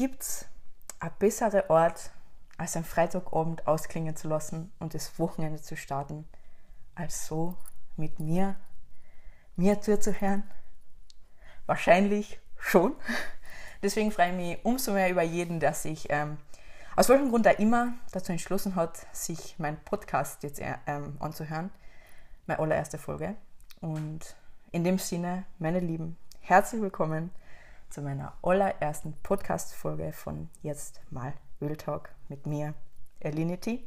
gibt's ein besserer Ort, als einen Freitagabend ausklingen zu lassen und das Wochenende zu starten, als so mit mir, mir zuzuhören? Wahrscheinlich schon. Deswegen freue ich mich umso mehr über jeden, der sich ähm, aus welchem Grund er immer dazu entschlossen hat, sich meinen Podcast jetzt äh, ähm, anzuhören. Meine allererste Folge. Und in dem Sinne, meine Lieben, herzlich willkommen zu meiner allerersten Podcast-Folge von Jetzt mal Real Talk mit mir, Elinity.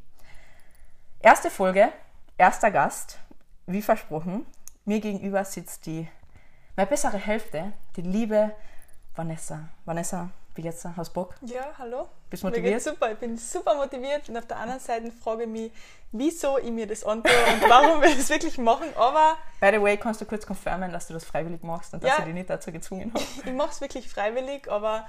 Erste Folge, erster Gast, wie versprochen. Mir gegenüber sitzt die, meine bessere Hälfte, die liebe Vanessa. Vanessa, wie geht's dir? Hast du Bock? Ja, hallo. Bist Mir motiviert? geht's super, ich bin super motiviert und auf der anderen Seite frage ich mich, wieso ich mir das antue und warum wir das wirklich machen, aber By the way, kannst du kurz confirmen, dass du das freiwillig machst und dass Ja. ich dich nicht dazu gezwungen habe? ich mache es wirklich freiwillig, aber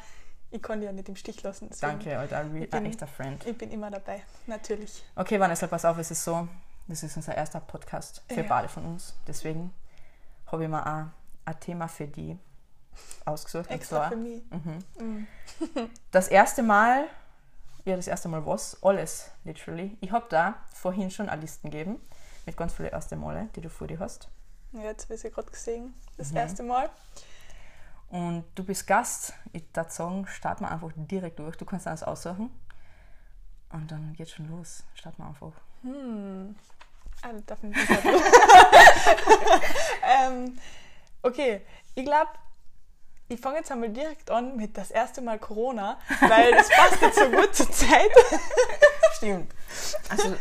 ich kann dich ja nicht im Stich lassen. Danke, Alter, ein bin- echter Friend. Ich bin immer dabei, natürlich. Okay, Vanessa, pass auf, es ist so, das ist unser erster Podcast für Ja. beide von uns. Deswegen habe ich mir auch ein Thema für die ausgesucht. Extra für mich. Mhm. Mm. das erste Mal, ja, das erste Mal was? Alles, literally. Ich habe da vorhin schon eine Listen gegeben mit ganz vielen erste Male, die du vor dir hast. Ja, jetzt habe ich gerade gesehen, das Mhm. erste Mal. Und du bist Gast. Ich würde sagen, starten wir einfach direkt durch. Du kannst alles aussuchen. Und dann geht's schon los. Starten wir einfach. Hm. Ah, das darf ich nicht ähm, okay, ich glaube, ich fange jetzt einmal direkt an mit das erste Mal Corona, weil das passt jetzt so gut zur Zeit. Stimmt. Also,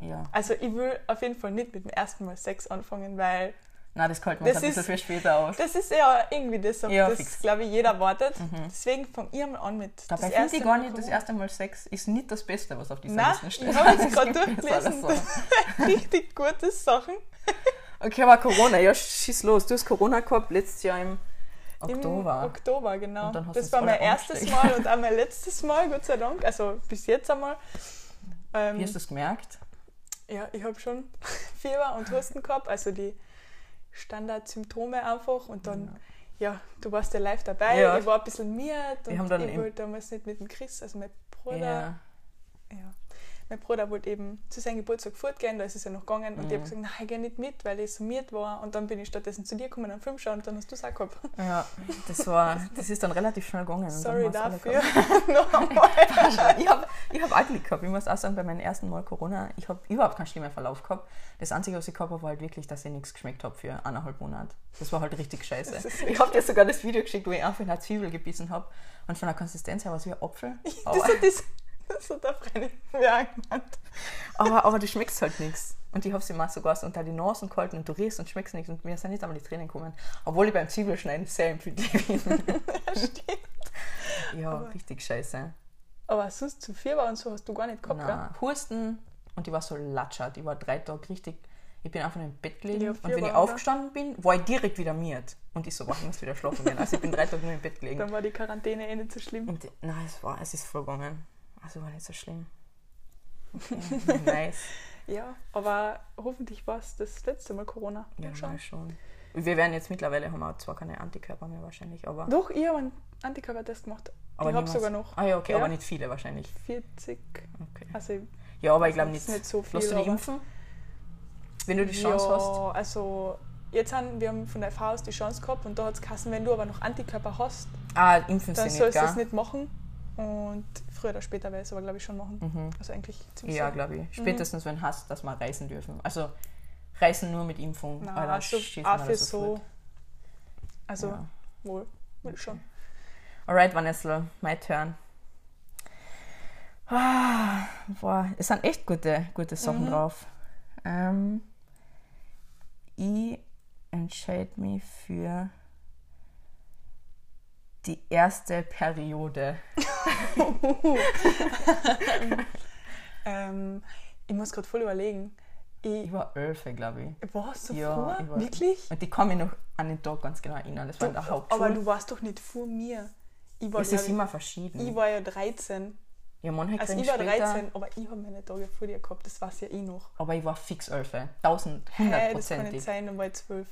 ja. Also ich will auf jeden Fall nicht mit dem ersten Mal Sex anfangen, weil Na, das wir uns Das ein bisschen für später aus. das ist ja irgendwie das, auf Ja, das, glaube ich, jeder wartet. Deswegen fange ich mal an mit Dabei finde ich gar nicht, das erste Mal Sex ist nicht das Beste, was auf dieser Nein, Liste steht. ich habe jetzt gerade durchgelesen. Sachen. Richtig gute Sachen. Okay, aber Corona, ja, schieß los. Du hast Corona gehabt letztes Jahr im Oktober. Im Oktober, genau. Das war mein erstes angesteckt. Mal und auch mein letztes Mal, Gott sei Dank. Also bis jetzt einmal. Ähm, Wie hast du es gemerkt? ja, ich habe schon Fieber und Husten gehabt, also die Standardsymptome einfach. Und dann, ja, du warst ja live dabei. Ja. Ich war ein bisschen miert und ich wollte damals nicht mit dem Chris, also mein Bruder. Ja. Ja. Mein Bruder wollte eben zu seinem Geburtstag fortgehen, da ist es ja noch gegangen. Und ich habe gesagt, nein, ich gehe nicht mit, weil ich so miert war. Und dann bin ich stattdessen zu dir gekommen am Film schauen und dann hast du es auch gehabt. ja, das war, das ist dann relativ schnell gegangen. Sorry dafür. gehabt. noch einmal. ich habe ich hab auch Glück gehabt. Ich muss auch sagen, bei meinem ersten Mal Corona, ich habe überhaupt keinen schlimmen Verlauf gehabt. Das Einzige, was ich gehabt habe, war halt wirklich, dass ich nichts geschmeckt habe für eineinhalb Monate. Das war halt richtig scheiße. Ist Ich habe dir sogar das Video geschickt, wo ich einfach in eine Zwiebel gebissen habe. Und von der Konsistenz her war es wie ein Apfel. Das hat das, das hat der gemeint. aber, aber du schmeckst halt nichts. Und ich habe sie mal sogar so unter die Nase gehalten und du riechst und schmeckst nichts. Und mir sind nicht einmal die Tränen gekommen. Obwohl ich beim Zwiebelschneiden sehr empfindlich bin. Ja, stimmt. ja, Aber- richtig scheiße. Aber sonst zu Fieber und so hast du gar nicht gehabt, gell? Na, Husten und ich war so latschert. Ich war drei Tage richtig. Ich bin einfach im Bett gelegen Ja, und wenn ich aufgestanden bin, war ich direkt wieder miert. Und ich so, wach, ich muss wieder schlafen gehen. Also ich bin drei Tage nur im Bett gelegen. Dann war die Quarantäne eh nicht so schlimm. Und nein, es war, es ist vollgegangen. Also war nicht so schlimm. Okay, nice. Ja, aber hoffentlich war es das letzte Mal Corona. Ja, schauen. mal schon. Wir werden jetzt mittlerweile, haben wir zwar keine Antikörper mehr wahrscheinlich, aber. Doch, ich habe einen Antikörpertest gemacht. aber ich habe sogar noch Ah ja, okay, Ja. aber nicht viele wahrscheinlich. 40. Okay. Also, Ja, aber ich glaube nicht. nicht so viel, Lass du dich aber- impfen? Wenn du die Chance ja, hast. also jetzt haben wir haben von der FH aus die Chance gehabt und da hat es geheißen, wenn du aber noch Antikörper hast, Ah, impfen dann sollst du es nicht machen. Und früher oder später werde ich es aber, glaube ich, schon machen. Mhm. Also eigentlich ziemlich Ja, glaube ich. Spätestens, wenn hast, dass wir reisen dürfen. Also reisen nur mit Impfung. Na, da also schießen auch wir für sofort. so. Also Ja. wohl, will schon. Alright, Vanessa, my turn. Ah, boah, es sind echt gute, gute Sachen Mhm. drauf. Ähm, ich entscheide mich für die erste Periode. Ähm, ich muss gerade voll überlegen. Ich, Ich war elf, glaube ich. war so Ja, vor? war- Wirklich? Und ich kann mich noch an den Tag ganz genau erinnern. Das war in der Du, Hauptschule. aber du warst doch nicht vor mir. Ich war, es ist immer verschieden. ich, war ja 13. ja, manche Also ich war später, 13, aber ich habe meine Tage vor dir gehabt, das weiß ja ich noch. aber ich war fix elf. 1000, Hey, das kann nicht sein, dann war ich 12.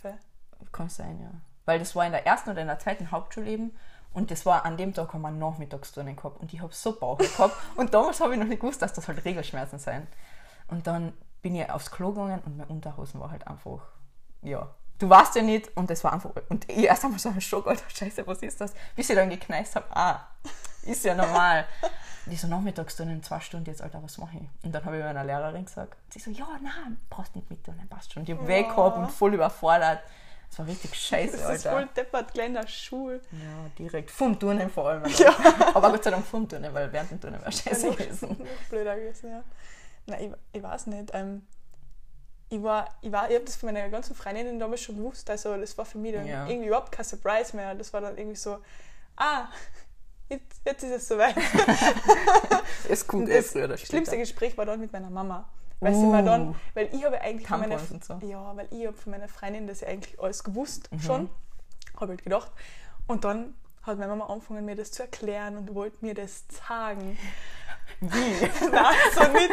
Kann sein, ja. Weil das war in der ersten oder in der zweiten Hauptschule eben. Und das war an dem Tag haben wir Nachmittagsturnen gehabt und ich habe so Bauch gehabt. und damals habe ich noch nicht gewusst, dass das halt Regelschmerzen sein. Und dann bin ich aufs Klo gegangen und meine Unterhosen war halt einfach, ja, du warst ja nicht und das war einfach, und ich erst einmal so ein Schock, Alter, scheiße, was ist das? Bis ich dann gekneist habe, ah, ist ja normal. Und ich so, nachmittags dann in zwei Stunden jetzt, Alter, was mache ich? Und dann habe ich meiner Lehrerin gesagt, sie so, ja, nein, brauchst nicht mit, dann passt schon. Und ich habe weg gehabt und voll überfordert. Das war richtig scheiße, Das ist Alter. voll deppert, kleiner Schul. Ja, direkt. Vom Turnen vor allem. Ja. Aber Gott sei Dank vom Turnen, weil während dem Turnen wäre scheiße noch, gewesen. noch blöder gewesen, ja. Nein, ich, ich weiß nicht. Ähm, ich war, ich war, ich habe das von meinen ganzen Freundinnen damals schon gewusst. Also das war für mich dann Ja. irgendwie überhaupt kein Surprise mehr. Das war dann irgendwie so, ah, jetzt, jetzt ist es soweit. Es kommt eh das früher oder schlimmste. Gespräch war dann mit meiner Mama. Weil sie mir dann, Uh. weil ich habe eigentlich von meiner, Tampons und so. ja, weil ich habe von meiner Freundin das ja eigentlich alles gewusst Mhm. schon, habe halt gedacht. Und dann hat meine Mama angefangen, mir das zu erklären und wollte mir das sagen. Wie? Nein, so nicht,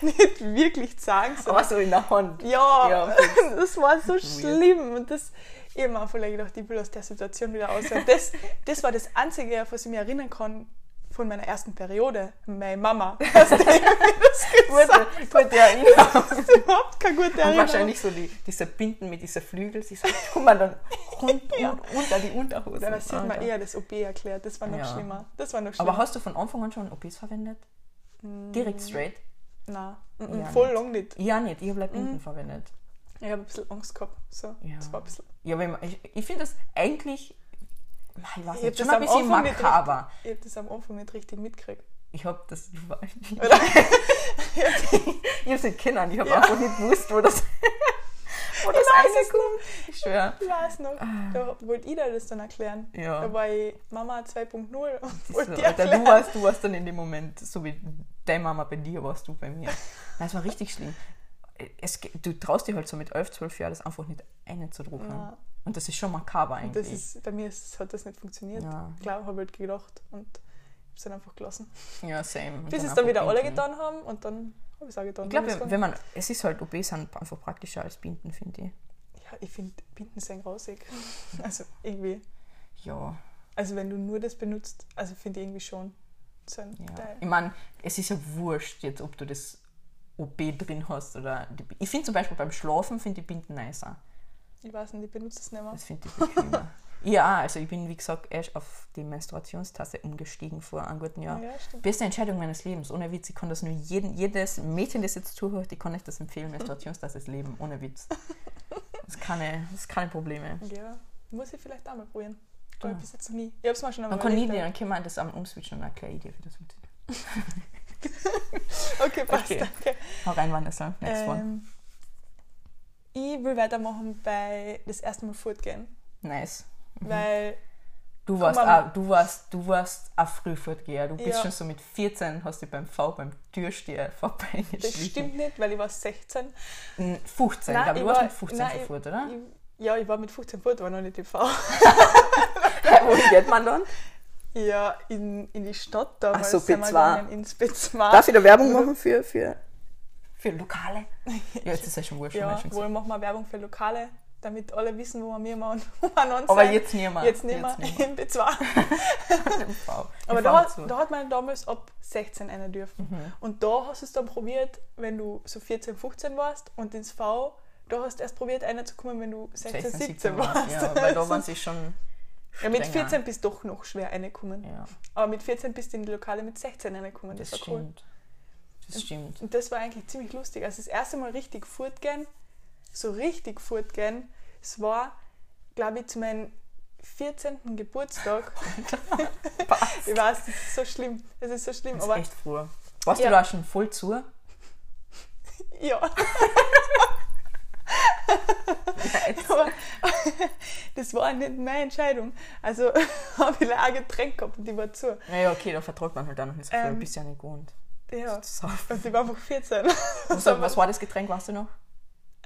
nicht wirklich sagen, Aber so in der Hand. ja, Ja, das war so schlimm. Und das, ich habe mir einfach gedacht, ich will aus der Situation wieder. Und das, das war das Einzige, was ich mich erinnern kann von meiner ersten Periode. Meine Mama. Dass die mir das gesagt Gute, gute Erinnerung. Das überhaupt keine gute Und Erinnerung. wahrscheinlich so die, diese Binden mit diesen Flügeln, die so kommen dann rund, Ja. un- unter die Unterhose. Dann sieht man eher das OP erklärt. Das war noch Ja. schlimmer. Das war noch schlimmer. Aber hast du von Anfang an schon OPs verwendet? Direkt straight? Nein, mm, Ja, mm, voll nicht. lang nicht. Ja, nicht. Ich habe like Binden verwendet. Ich habe ein bisschen Angst gehabt. So, Ja. das war ein bisschen. Ja, weil ich, ich finde das eigentlich, ich weiß Ich nicht, schon das, ein bisschen makaber. richtig- ich hab das am Anfang nicht richtig mitgekriegt. Ich habe das, ich, habe es nicht kennen, ich habe Ja. einfach nicht gewusst, wo das, wo das reinkommt. Ich schwöre. Ich weiß noch. Da wollte ich dir das dann erklären. Ja. Da war ich Mama 2.0 und So, wollte dir Alter, du, warst, du warst dann in dem Moment, so wie deine Mama bei dir, warst du bei mir. Das war richtig schlimm. Es, du traust dir halt so mit 11, 12 Jahren das einfach nicht einzudrucken. Ja. Und das ist schon makaber eigentlich. ist, bei mir ist, hat das nicht funktioniert. Ja. Klar, habe halt gedacht und habe es dann einfach gelassen. ja, same. Bis es dann wieder alle getan haben und dann habe ich es auch getan. Ich glaube, es wenn man, es ist halt, OPs sind einfach praktischer als Binden, finde ich. Ja, ich finde Binden sehr grausig. Also irgendwie. Ja, Also wenn du nur das benutzt, also finde ich irgendwie schon. So ein ja. Teil. Ich meine, es ist ja wurscht jetzt, ob du das OP drin hast oder. Die, ich finde zum Beispiel beim Schlafen finde ich Binden nicer. Ich weiß nicht, ich benutze es nicht mehr. Das finde ich bequemer. ja, also ich bin, wie gesagt, erst auf die Menstruationstasse umgestiegen vor einem guten Jahr. Ja. Beste Entscheidung meines Lebens, ohne Witz. Ich kann das nur jedem, jedes Mädchen, das jetzt zuhört, ich kann euch das empfehlen, Menstruationstasse ist Leben, ohne Witz. Das ist keine, das ist keine Probleme. Ja, muss ich vielleicht auch mal probieren. Ja. Aber bis jetzt noch nie. Ich habe es mal schon Man einmal kann nie, dann können wir das am umswitchen und erkläre ich dir, wie das funktioniert. Okay, passt. Okay. Danke. Hau rein, Vanessa. Next one. Ich will weitermachen bei das erste Mal fortgehen. Nice. Weil, Du warst, auch, du warst, du warst ein Frühfortgeher. Du bist Ja. schon so mit 14, hast dich beim V, beim Türsteher das vorbeigeschlichen. stimmt nicht, weil ich war 16. Mm, 15, Nein, ich glaube, ich du warst war- mit 15 nein, ich- fort, oder? Ich, ja, ich war mit 15 fort, war noch nicht TV. Wohin geht man dann? Ja, in, in die Stadt damals Ach so, sind wir B2. gegangen, ins B2. Darf ich da Werbung machen für, für, für Lokale? Ja, jetzt ist ja schon wurscht. Ja, schon wohl machen wir Werbung für Lokale, damit alle wissen, wo wir mal wo wir an uns Aber jetzt nicht mehr. Jetzt nicht mehr Jetzt im B2. Im V. Aber da, hat- da hat man damals ab 16 einer dürfen. Mhm. Und da hast du es dann probiert, wenn du so 14, 15 warst und ins V, da hast du erst probiert, einer zu kommen, wenn du 16, 17 warst. Ja, weil da waren sie schon. ja, mit strenger. 14 bist du doch noch schwer reingekommen. Ja, Aber mit 14 bist du in die Lokale mit 16 reingekommen. Das, das war cool. Das stimmt. Und das war eigentlich ziemlich lustig. Also das erste Mal richtig fortgehen, so richtig fortgehen, es war, glaube ich, zu meinem 14. Geburtstag. ich weiß, das ist so schlimm. Das ist so schlimm. Das ist aber echt früh. Warst Ja. du da schon voll zu? ja. Aber das war nicht meine Entscheidung. Also habe ich ein Getränk gehabt und die war zu. Ja, okay, da vertraut man halt auch noch nicht so viel. Ähm, bist ja nicht gewohnt. Ja. So. Und die war einfach 14. Was, was war das Getränk, weißt du noch?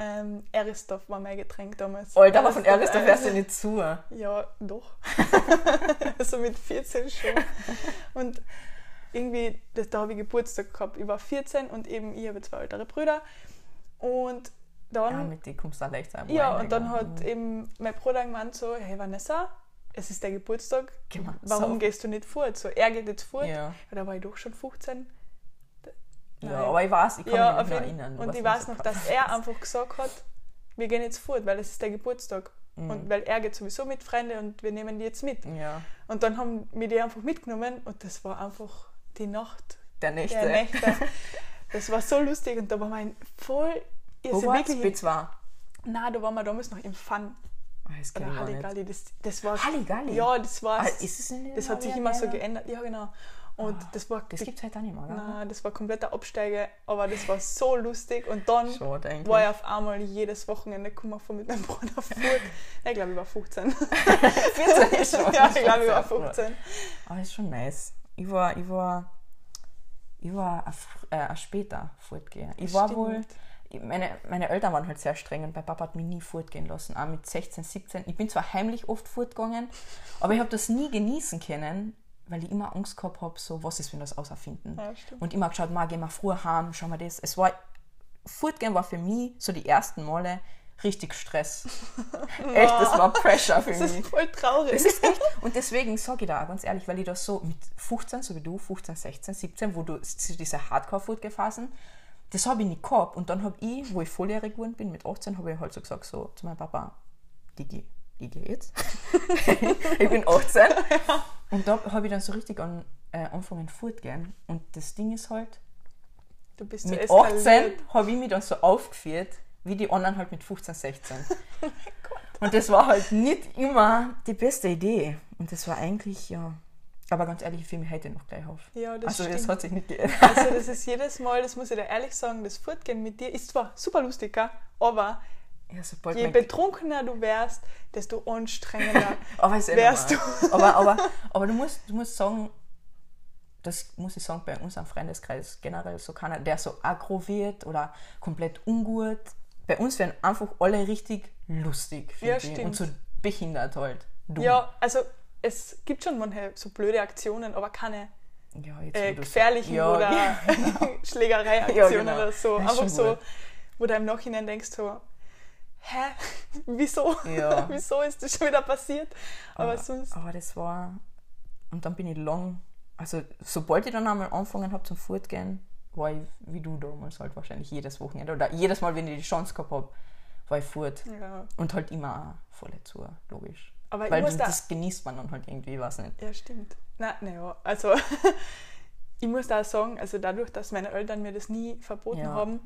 Ähm, Eristoff war mein Getränk damals. Alter, aber von Eristoff wärst du nicht zu. Ja, doch. also mit 14 schon. Und irgendwie, das, da habe ich Geburtstag gehabt. Ich war 14 und eben ich habe zwei ältere Brüder. Und Ja, dann, mit denen kommst du auch leicht sein. ja, und dann hat eben mein Bruder gemeint so, hey Vanessa, es ist der Geburtstag, warum saufen. gehst du nicht fort? So, er geht jetzt fort. Ja. Da war ich doch schon 15. Ja, Nein. aber ich weiß, ich kann Ja, mich auf nicht erinnern. Und ich weiß noch, dass er einfach gesagt hat, wir gehen jetzt fort, weil es ist der Geburtstag. Mhm. Und weil er geht sowieso mit Freunden und wir nehmen die jetzt mit. Ja, Und dann haben wir die einfach mitgenommen und das war einfach die Nacht der nächste. der Nächte. Das war so lustig und da war mein voll. Wo war's? wirklich. B2. Nein, da waren wir damals noch im Fun. Ah, das Oder. Halligalli. Das, das war. Halligalli? Ja, das war. Ah, ist es nicht das hat sich immer so geändert. Ja, genau. Und das war. Das gibt es halt auch nicht mehr, oder? Nein, das war kompletter Absteiger, aber das war so lustig. Und dann Schade war ich auf einmal jedes Wochenende gekommen von mit meinem Bruder Furt. ich glaube, ich war 15. 14 ist schon. ja, ich glaube, ich war sehr früh. 15. Aber ist schon nice. Ich war, ich war, ich war äh, später Fortgeher. Ich war Stimmt. wohl, meine, meine Eltern waren halt sehr streng und mein Papa hat mich nie fortgehen lassen, auch mit 16, 17. Ich bin zwar heimlich oft fortgegangen, aber ich habe das nie genießen können, weil ich immer Angst gehabt habe, so, was ist, wenn wir das auserfinden. Ja, und immer geschaut, mal gehen wir früher heim, schauen wir das. Es war, Fortgehen war für mich so die ersten Male richtig Stress. Echt, das war Pressure für Das mich. ist voll traurig. Das ist echt. Und deswegen sage ich da ganz ehrlich, weil ich das so mit 15, so wie du, 15, 16, 17, wo du diese Hardcore-Food-Phasen, das habe ich nicht gehabt. Und dann habe ich, wo ich volljährig geworden bin, mit 18, habe ich halt so gesagt, so zu meinem Papa, Digi, ich gehe jetzt. ich bin 18. Und da habe ich dann so richtig an, äh, angefangen fortgehen. Und das Ding ist halt, Du bist so mit eskaliert. 18 habe ich mich dann so aufgeführt, wie die anderen halt mit 15, 16. Und das war halt nicht immer die beste Idee. Und das war eigentlich, ja. Aber ganz ehrlich, ich fühle mich heute noch gleich auf. Ja, das also, stimmt. das hat sich nicht geändert. Also das ist jedes Mal, das muss ich dir ehrlich sagen, das Fortgehen mit dir ist zwar super lustig, aber Ja, je betrunkener du wärst, desto anstrengender eh wärst normal. Aber, aber, aber du, musst, du musst sagen, das muss ich sagen, bei unserem Freundeskreis generell so keiner, der so aggro wird oder komplett ungut. Bei uns werden einfach alle richtig lustig, Ja, stimmt. Und so behindert halt. Dumm. Ja, also es gibt schon manche so blöde Aktionen, aber keine ja äh, gefährlichen ja, oder genau. Schlägereiaktionen Ja, genau. oder so. Ist Einfach so, wo du im Nachhinein denkst so, hä, wieso? Ja. wieso ist das schon wieder passiert? Aber, aber, sonst, aber das war. Und dann bin ich lang. Also, sobald ich dann einmal angefangen habe zum Fortgehen, war ich wie du damals halt wahrscheinlich jedes Wochenende. Oder jedes Mal, wenn ich die Chance gehabt habe, war ich fort. ja. Und halt immer voll zu, logisch. Aber ich Weil muss du, da- das genießt man dann halt irgendwie, weiß nicht. Ja, stimmt. Na, naja, also ich muss da auch sagen, also dadurch, dass meine Eltern mir das nie verboten Ja. haben,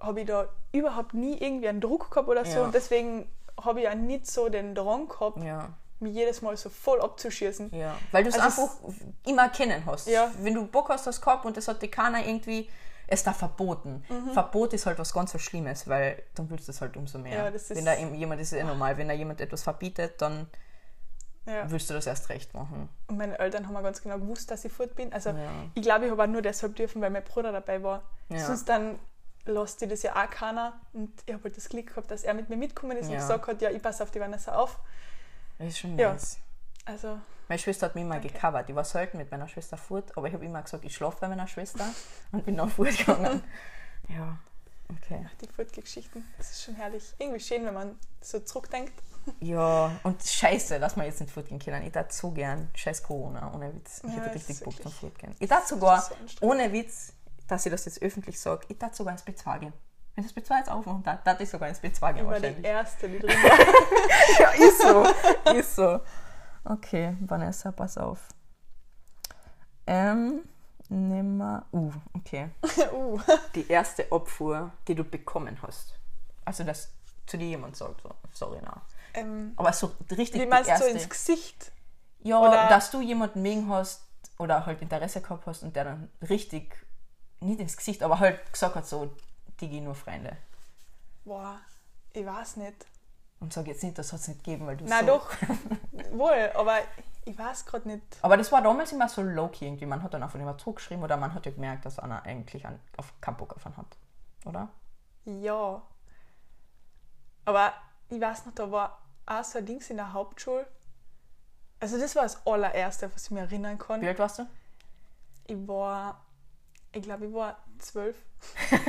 habe ich da überhaupt nie irgendwie einen Druck gehabt oder so Ja. und deswegen habe ich auch nicht so den Drang gehabt, Ja, mich jedes Mal so voll abzuschießen. ja. Weil du es Also einfach immer kennen hast. Ja. Wenn du Bock hast, das gehabt und das hat dir keiner irgendwie. Es ist da verboten. Mhm. Verbot ist halt was ganz was Schlimmes, weil dann willst du es halt umso mehr. Ja, das ist- wenn da jemand, das ist eh normal, wenn da jemand etwas verbietet, dann Ja. willst du das erst recht machen. Und meine Eltern haben auch ganz genau gewusst, dass ich fort bin. Also Ja. ich glaube, ich habe auch nur deshalb dürfen, weil mein Bruder dabei war. Ja. Sonst dann lässt die das ja auch keiner. Und ich habe halt das Glück gehabt, dass er mit mir mitgekommen ist Ja. und gesagt hat, ja, ich passe auf die Vanessa auf. Das ist schon Ja. nice. Also Meine Schwester hat mich immer Danke. gecovert. Ich war selten mit meiner Schwester fort, aber ich habe immer gesagt, ich schlafe bei meiner Schwester und bin dann fortgegangen. ja, okay. die Fortgeschichten, das ist schon herrlich. Irgendwie schön, wenn man so zurückdenkt. Ja, und scheiße, dass wir jetzt nicht fortgehen können. Ich darf so gern, scheiß Corona, ohne Witz. Ich Ja, hätte richtig Bock zum Fortgehen. Ich darf sogar, so ohne Witz, dass ich das jetzt öffentlich sage, ich darf sogar ins B2 gehen. Wenn das B2 jetzt aufmachen darf, darf ich sogar ins B2 gehen Ich war die wahrscheinlich. Erste, die drin war. Ja, ist so. ist so. Okay, Vanessa, pass auf. Ähm, nehmen wir. Uh, okay. uh. Die erste Abfuhr, die du bekommen hast. Also, dass zu dir jemand sagt, so, sorry, na. ähm, Aber so richtig wie die meinst du so erste. ins Gesicht? ja, oder- dass du jemanden mögen hast oder halt Interesse gehabt hast und der dann richtig, nicht ins Gesicht, aber halt gesagt hat, so, die gehen nur Freunde. Boah, ich weiß nicht. Und sag jetzt nicht, das hat es nicht gegeben, weil du Na so. doch, wohl, aber ich weiß gerade nicht. Aber das war damals immer so low-key irgendwie. Man hat dann einfach immer zurückgeschrieben oder man hat ja gemerkt, dass einer eigentlich an, auf keinen Bock auf einen hat. Oder? Ja. Aber ich weiß noch, da war auch so ein Dings in der Hauptschule. Also das war das allererste, was ich mir erinnern kann. Wie alt warst du? Ich war, ich glaube, ich war zwölf.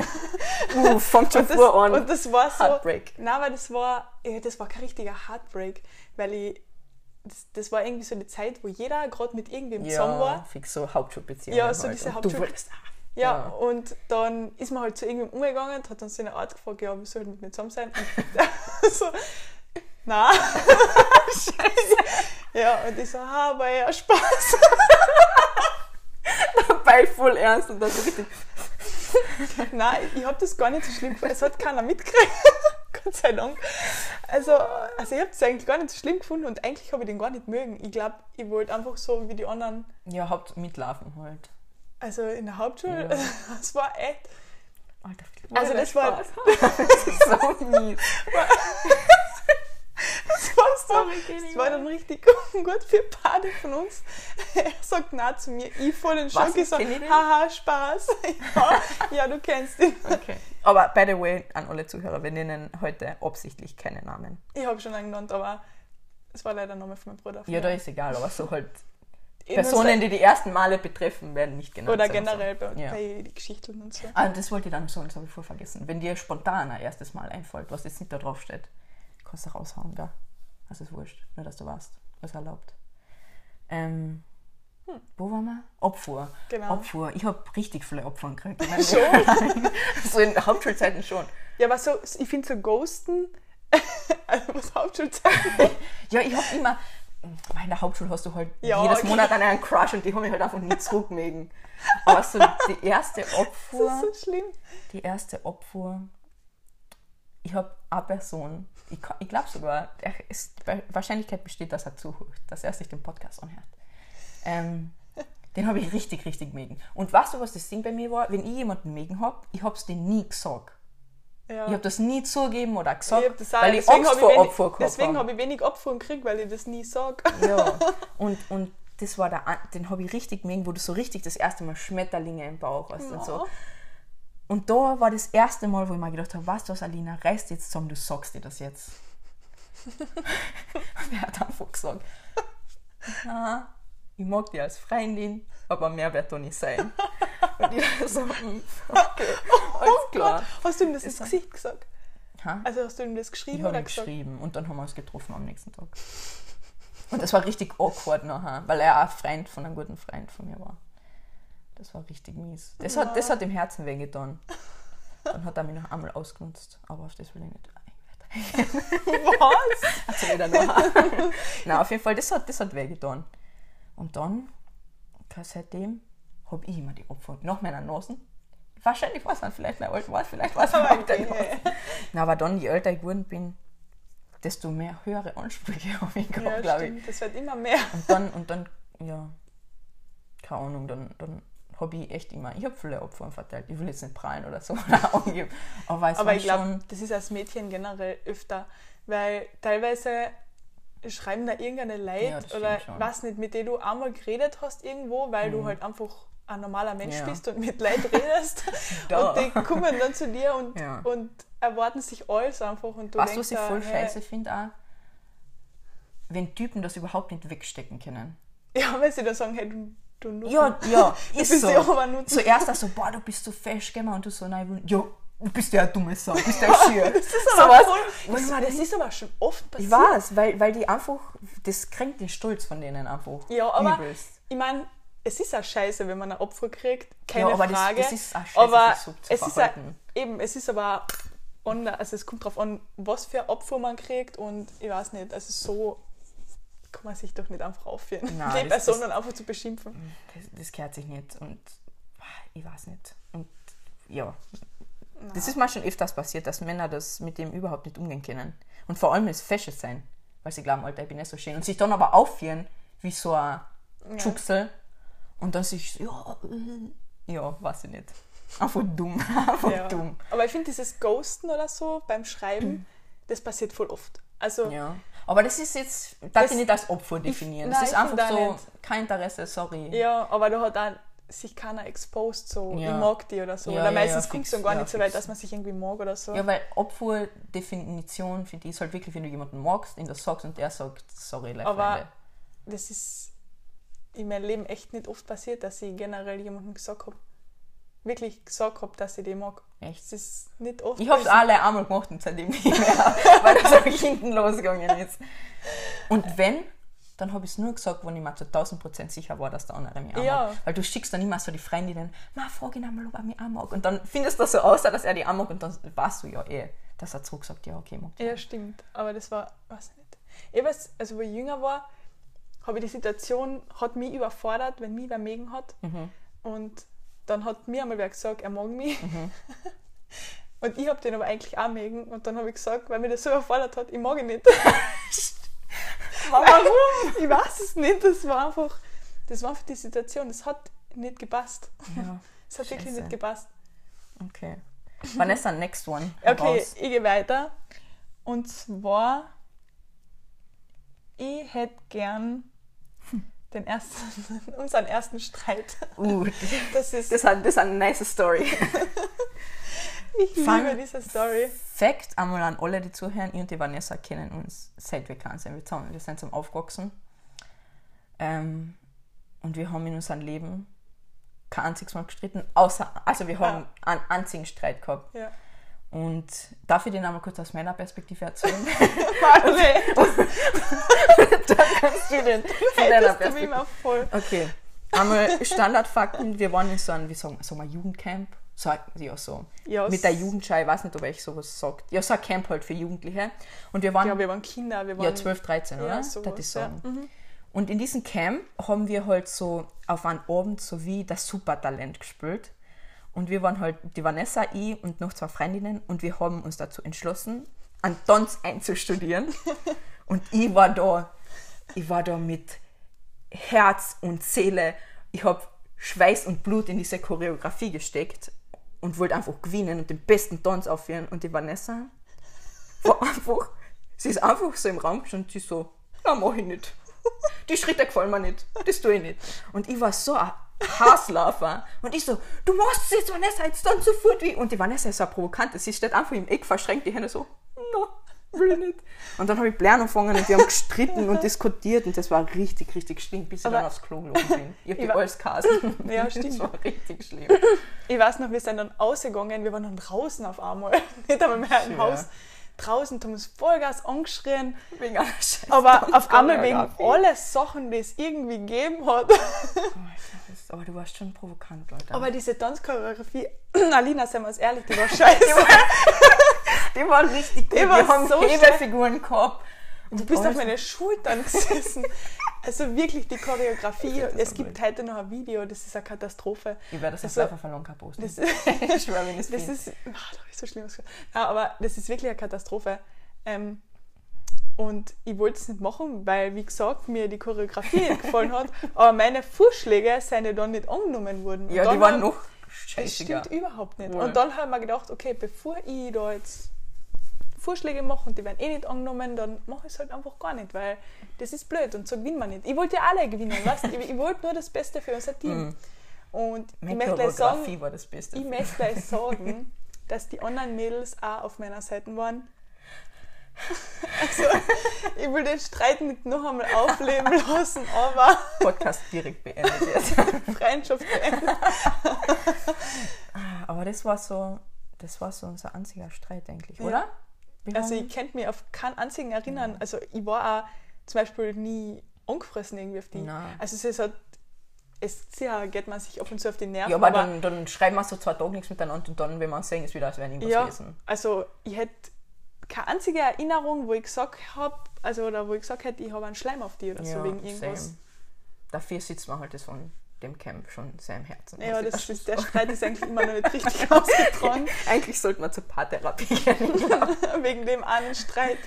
Uh, fängt schon Und das, vor an. und das war so. Heartbreak. Nein, weil das war, ja, das war kein richtiger Heartbreak, weil ich das, das war irgendwie so die Zeit, wo jeder gerade mit irgendwem Ja, zusammen war. fix so Hauptschulbeziehungen. Ja, so halt. diese Hauptschul- Ja, Ja. und dann ist man halt zu irgendwem umgegangen und hat dann so eine Art gefragt, ja, wie soll ich mit mir zusammen sein? Und so, na. Scheiße. Ja, und ich so, ha, war ja Spaß. Dabei voll ernst und dann so richtig. Nein, ich habe das gar nicht so schlimm gefunden. Es hat keiner mitgekriegt. Gott sei Dank. Also, also ich habe es eigentlich gar nicht so schlimm gefunden und eigentlich habe ich den gar nicht mögen. Ich glaube, ich wollte einfach so wie die anderen, Ja, Haupt mitlaufen halt. also in der Hauptschule, Ja. das war echt. Alter, Also das war- das ist so mies. Das war, so, das war dann richtig gut für beide von uns. Er sagt na zu mir, ich voll den Schock, ich ist sag, Kenny denn? haha, Spaß. Ja, ja, du kennst ihn. Okay. Aber by the way, an alle Zuhörer, wir nennen heute absichtlich keine Namen. Ich habe schon einen genannt, aber es war leider Name von meinem Bruder. Ja, da ist egal, aber so halt Personen, die die ersten Male betreffen, werden nicht genannt. Oder wir so. generell bei, Ja. bei den Geschichten und so. Ah, das wollte ich dann sagen, das habe ich vorher vergessen. Wenn dir spontan ein erstes Mal einfällt, was jetzt nicht da drauf steht, kannst du raushauen, gell? Das ist wurscht, nur dass du weißt, was erlaubt. Ähm, wo waren wir? Abfuhr. Genau. Abfuhr. Ich habe richtig viele Opfer gekriegt. Leben. so in Hauptschulzeiten schon. Ja, aber so, ich finde so Ghosten, also was Hauptschulzeiten. Ja, ich habe immer. weil In der Hauptschule hast du halt Ja, jedes okay. Monat einen Crush und die haben mich halt einfach nie zurückmögen. Aber so die erste Das Abfuhr. ist so schlimm. die erste Abfuhr, ich habe eine Person, ich, ich glaube sogar, ist, die Wahrscheinlichkeit besteht, dass er zuhört, dass er sich den Podcast anhört. Ähm, den habe ich richtig, richtig mögen. Und weißt du, was das Ding bei mir war? Wenn ich jemanden mögen habe, ich habe es denen nie gesagt. Ja. Ich habe das nie zugegeben oder gesagt, Ich auch, weil ich deswegen Angst vor Opfer gehabt Deswegen habe. ich wenig Opfer gekriegt, weil ich das nie sage. Ja, und, und das war der, den habe ich richtig mögen, wo du so richtig das erste Mal Schmetterlinge im Bauch hast und so. Und da war das erste Mal, wo ich mir gedacht habe, weißt du was, Alina, reißt jetzt zusammen, du sagst dir das jetzt. und er hat einfach gesagt, na, ich mag dich als Freundin, aber mehr wird da nicht sein. Und ich dachte so, hm, okay, alles klar. Hast du ihm das ins Gesicht gesagt? Ha? Also hast du ihm das Ich geschrieben habe oder gesagt? geschrieben und dann haben wir uns getroffen am nächsten Tag. Und das war richtig awkward nachher, weil er auch ein Freund von einem guten Freund von mir war. Das war richtig mies. Das hat, das hat im Herzen wehgetan. Dann hat er mich noch einmal ausgenutzt, aber auf das will ich nicht. Was? Also wieder nachher. Nein, auf jeden Fall, das hat, das hat wehgetan. Und dann, seitdem, habe ich immer die Opfer nach meiner Nasen. Wahrscheinlich war es dann vielleicht mein alt war, vielleicht war es mein alter. Nasen. Na, aber dann, je älter ich geworden bin, desto mehr höhere Ansprüche habe ich gehabt, Ja, glaube ich. Das wird immer mehr. Und dann, und dann, ja, keine Ahnung, dann, dann habe ich echt immer, ich habe viele Opfer verteilt. Ich will jetzt nicht prallen oder so oder angeben, aber ich glaube, das ist als Mädchen generell öfter, weil teilweise schreiben da irgendeine Leute Ja, oder was nicht, mit denen du einmal geredet hast irgendwo, weil du halt einfach ein normaler Mensch Ja. bist und mit Leuten redest Da. und die kommen dann zu dir und, Ja. und erwarten sich alles einfach und du weißt du, was ich da, voll hä? scheiße finde auch? Wenn Typen das überhaupt nicht wegstecken können. Ja, weil sie dann sagen, hey, du, Nutten. Ja, ja, ist so. Zuerst so, boah, du bist so fesch, gell, und du so, nein, ich will- ja, du bist ja eine dumme Sau, du bist ja schier. Das ist so aber was. voll, das, das ist aber schon oft passiert. Ich weiß, weil, weil die einfach, das kränkt den Stolz von denen einfach. Ja, aber Übelst. ich meine, es ist auch scheiße, wenn man ein Opfer kriegt, keine Ja, aber das- Frage. das ist auch scheiße, aber so zu es ist auch, eben, es ist aber on, also es kommt drauf an, was für ein Opfer man kriegt und ich weiß nicht, also so kann man sich doch nicht einfach aufführen, Nein, die das- Person das- dann einfach zu beschimpfen. Das, das gehört sich nicht und ah, ich weiß nicht. Und ja, das ist mir schon öfters passiert, dass Männer das mit dem überhaupt nicht umgehen können. Und vor allem das Fesche sein, weil sie glauben, Alter, ich bin nicht so schön. Und sich dann aber aufführen wie so ein Tschucksel und dann sich, ja, äh, ja, weiß ich nicht. Einfach dumm, einfach Ja. dumm. Aber ich finde dieses Ghosten oder so beim Schreiben, das passiert voll oft. Also Ja. Aber das ist jetzt, darf Das- ich nicht als Opfer definieren. nein, das ist ich einfach so, nicht. kein Interesse, sorry. Ja, aber da hat auch sich keiner exposed, so Ja. ich mag die oder so. Ja, oder ja, meistens ja, es dann gar nicht so weit, fix. dass man sich irgendwie mag oder so. Ja, weil Opferdefinition finde ich ist halt wirklich, wenn du jemanden magst, ihn das sagst und der sagt, sorry, life Aber Ende. das ist in meinem Leben echt nicht oft passiert, dass ich generell jemandem gesagt habe, wirklich gesagt habe, dass ich die mag. Echt? Das ist nicht oft Ich habe es alle einmal gemacht und seitdem nicht mehr, weil das auch hinten losgegangen ist. Und wenn, dann habe ich es nur gesagt, wenn ich mir zu 1000% sicher war, dass der andere mich auch Ja. mag. Weil du schickst dann immer so die Freundinnen, na, frag ihn einmal, ob er mich auch mag. Und dann findest du so aus, dass er dich auch mag und dann weißt du ja eh, dass er zurück sagt, ja, okay, mag. Ja, stimmt. Aber das war, weiß ich nicht. Ich weiß, also wo ich jünger war, habe ich die Situation, hat mich überfordert, wenn mich wer mögen hat. Mhm. Und dann hat mir einmal wer gesagt, er mag mich. Und ich habe den aber eigentlich auch mögen. Und dann habe ich gesagt, weil mir das so überfordert hat, ich mag ihn nicht. Warum? ich weiß es nicht. Das war einfach, das war einfach die Situation. Das hat nicht gepasst. Ja, Es hat wirklich Scheiße. nicht gepasst. okay. Vanessa, next one. Okay, Raus. ich gehe weiter. Und zwar, ich hätte gern den ersten, unseren ersten Streit. Uh, Das ist, das, ist eine nice Story. ich liebe diese Story. Fact einmal an alle, die zuhören, ich und die Vanessa kennen uns seit wir klein sind. Wir, zusammen, wir sind zum Aufgewachsen. Ähm, und wir haben in unserem Leben kein einziges Mal gestritten, außer, also wir haben einen einzigen Streit gehabt. Ja. Und darf ich den einmal kurz aus meiner Perspektive erzählen? Warte, Dann kannst du den von deiner das mir immer voll. Okay. Einmal Standardfakten. Wir waren in so einem, wie sagen, sagen wir, Jugendcamp. So, ja, so. Ja, Mit der Jugendschau, ich weiß nicht, ob euch sowas sagt. Ja, so ein Camp halt für Jugendliche. Und wir waren Ja, wir waren Kinder, wir waren ja, 12, 13, oder? Ja, sowas, ich ja. sagen. Und in diesem Camp haben wir halt so auf einen Abend so wie das Supertalent gespielt. Und wir waren halt die Vanessa, ich und noch zwei Freundinnen und wir haben uns dazu entschlossen, einen Tanz einzustudieren. und ich war da, ich war da mit Herz und Seele. Ich habe Schweiß und Blut in diese Choreografie gesteckt und wollte einfach gewinnen und den besten Tanz aufführen. Und die Vanessa war einfach, sie ist einfach so im Raum gestanden und sie so, na, mach ich nicht. Die Schritte gefallen mir nicht. Das tue ich nicht. Und ich war so ein Hasslaufer. Und ich so, du machst es jetzt, Vanessa, jetzt dann sofort wie. Und die Vanessa ist so provokant. Sie steht einfach im Eck, verschränkt die Hände so, no, will ich nicht. Und dann habe ich Blären angefangen und wir haben gestritten und diskutiert und das war richtig, richtig schlimm, bis ich Aber- dann aufs Klo gelaufen bin. Ich habe Ich die war- alles gehasst. Ja, stimmt. Das war richtig schlimm. Ich weiß noch, wir sind dann ausgegangen, wir waren dann draußen auf einmal, nicht einmal mehr im. Haus. Draußen haben uns Vollgas angeschrien, Wegen einer Scheiß aber auf einmal wegen alle Sachen, die es irgendwie gegeben hat. Oh, Aber du warst schon provokant, Leute. Aber diese Tanzchoreografie, Alina, seien wir uns ehrlich, die war scheiße. die waren richtig gut. Die war wir haben so Hebefiguren gehabt. Du bist auf alles- meine Schultern gesessen. Also wirklich die Choreografie. Das Es gibt heute noch ein Video, das ist eine Katastrophe. Ich werde das Also, auf einfach verloren posten. Das, ich schwöre, wenn das finde. ist, ach, da habe ich so schlimm. Ja, aber das ist wirklich eine Katastrophe. Ähm, und ich wollte es nicht machen, weil, wie gesagt, mir die Choreografie nicht gefallen hat. Aber meine Vorschläge sind ja dann nicht angenommen worden. Und Ja, die waren noch Das scheißiger. stimmt überhaupt nicht. Wohl. Und dann haben wir gedacht, okay, bevor ich da jetzt Vorschläge mache und die werden eh nicht angenommen, dann mache ich es halt einfach gar nicht, weil das ist blöd und so gewinnen wir nicht. Ich wollte ja alle gewinnen, weißt? ich, ich wollte nur das Beste für unser Team. Und ich möchte gleich sagen, war das Beste. ich möchte gleich sagen, dass die anderen Mädels auch auf meiner Seite waren. Also, ich will den Streit nicht noch einmal aufleben lassen, aber Podcast direkt beendet jetzt. Freundschaft beendet. Aber das war so, das war so unser einziger Streit eigentlich, Ja. oder? Wir Also ich könnte mich auf keinen einzigen erinnern. Also ich war auch zum Beispiel nie angefressen irgendwie auf die. Nein. Also es ist halt, es sicher geht man sich ab und zu auf die Nerven. ja, aber, dann, dann schreiben wir so zwei Tage nichts miteinander und dann, wenn wir uns sehen, ist wieder, als wäre irgendwas ja, gewesen. also ich hätte keine einzige Erinnerung, wo ich gesagt habe, also oder wo ich gesagt hätte, ich habe einen Schleim auf die oder so wegen irgendwas. same. Dafür sitzt man halt das von dem Camp schon sehr im Herzen. Ja, ich das ist, der. Streit ist eigentlich immer noch nicht richtig ausgetragen, Eigentlich sollte man zur Paartherapie gehen. wegen dem einen Streit.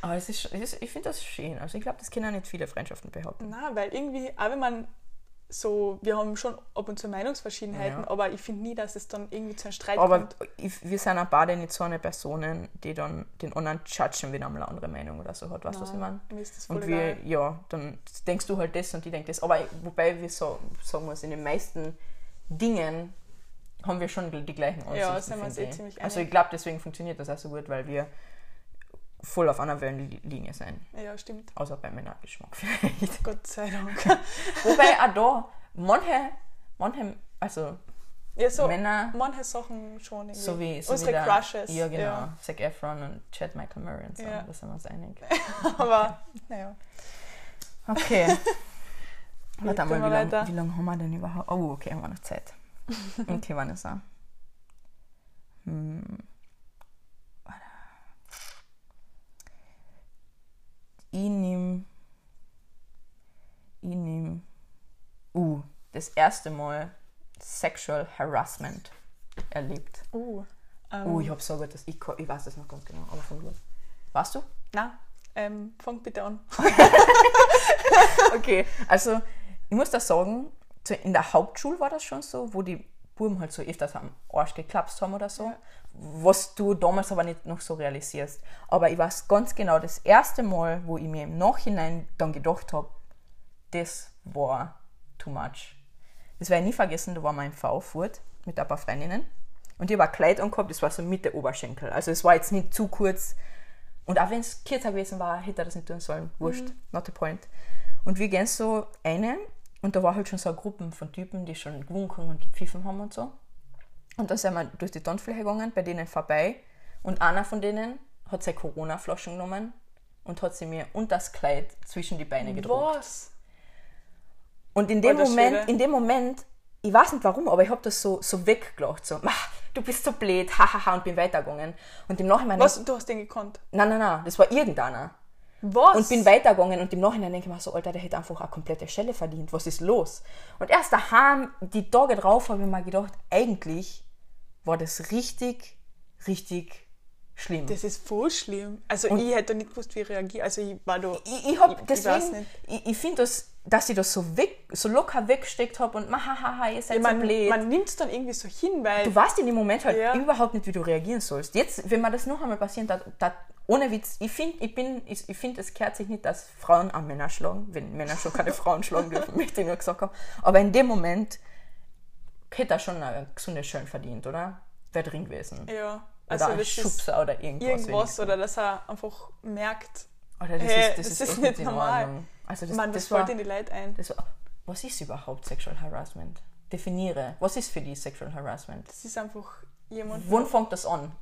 Aber es ist, es ist, ich finde das schön. Also ich glaube, das können auch nicht viele Freundschaften behaupten. Na, weil irgendwie, auch wenn man so, wir haben schon ab und zu Meinungsverschiedenheiten, Ja. aber ich finde nie, dass es dann irgendwie zu einem Streit Aber kommt. ich, wir sind auch beide nicht so eine Personen, die dann den anderen judgen, wenn er mal eine andere Meinung oder so hat. Weißt du, was ich meine? Und wir, egal. ja, dann denkst du halt das und ich denk das. Aber wobei wir so, sagen wir es, in den meisten Dingen haben wir schon die gleichen Ansichten. Ja, sind wir uns eh ich. ziemlich Also einig. ich glaube, deswegen funktioniert das auch so gut, weil wir voll auf einer Wellenlinie sind. Ja, stimmt. Außer bei Männergeschmack vielleicht. Gott sei Dank. Wobei auch da, manche, manche, also Ja, so Männer, manche Sachen schon irgendwie. so wie, so Unsere wie der, Crushes. Ja, genau. Ja. Zac Efron und Chad Michael Murray und so, Ja. da sind wir uns einig. Aber, naja. Okay. Warte mal, wie lange wie lang haben wir denn überhaupt? Oh, okay, haben wir noch Zeit. Okay, Vanessa. Hm. Ich nehm. Ich nehm. Uh, das erste Mal Sexual Harassment erlebt. Uh, ähm, Oh, ich hab so gut, dass ich, ich weiß das noch ganz genau, aber von dir. Weißt du? Na, ähm, fang bitte an. Okay, also ich muss das sagen, in der Hauptschule war das schon so, wo die Buben halt so öfters am Arsch geklapst haben oder so, Ja. was du damals aber nicht noch so realisierst. Aber ich weiß ganz genau, das erste Mal, wo ich mir im Nachhinein dann gedacht habe, das war too much. Das werde ich nie vergessen, da war mein V fort mit ein paar Freundinnen und ich habe ein Kleid angehabt, das war so Mitte Oberschenkel. Also es war jetzt nicht zu kurz und auch wenn es kürzer gewesen war, hätte er das nicht tun sollen. Wurscht, not the point. Und wir gehen so eine und da war halt schon so eine Gruppe von Typen, die schon gewunken und gepfiffen haben und so. Und dann sind wir durch die Tanzfläche gegangen, bei denen vorbei. Und einer von denen hat seine Corona-Flaschen genommen und hat sie mir unter das Kleid zwischen die Beine gedruckt. Was? Und in dem Alter Moment, Schwede. in dem Moment, ich weiß nicht warum, aber ich habe das so, so weggelacht, so, "Mach, du bist so blöd, hahaha, und bin weitergegangen. Und im Nachhinein, Was? Du hast den gekonnt. nein, nein, nein, das war irgendeiner. Was? Und bin weitergegangen und im Nachhinein denke ich mir so, Alter, der hätte einfach eine komplette Stelle verdient. Was ist los? Und erst daheim, die Tage drauf, habe ich mir gedacht, eigentlich war das richtig, richtig schlimm. Das ist voll schlimm. Also ich hätte nicht gewusst, wie ich reagiere. Also ich war da... ich, ich habe ich deswegen, nicht. ich, ich finde das, dass ich das so weg, so locker weggesteckt habe und hahaha, ihr seid Ich mein, so blöd. man nimmt es dann irgendwie so hin, weil... du weißt in dem Moment halt Ja. überhaupt nicht, wie du reagieren sollst. Jetzt, wenn mir das noch einmal passiert, da, da, ohne Witz, ich finde, ich bin, ich, ich finde, es kehrt sich nicht, dass Frauen an Männer schlagen, wenn Männer schon keine Frauen schlagen dürfen, möchte ich nur gesagt haben. Aber in dem Moment hätte er schon eine gesunde Schön verdient, oder? Wäre drin gewesen. ja, Oder also ein das ist Schubser oder irgendwas. irgendwas wenigstens. oder dass er einfach merkt, Oder das Hey, ist, das das ist, ist nicht normal. Ordnung. Also das, man, das, das, fällt in die Leute ein. war, was ist überhaupt Sexual Harassment? Definiere. Was ist für die Sexual Harassment? Das ist einfach jemand... Wann fängt das an?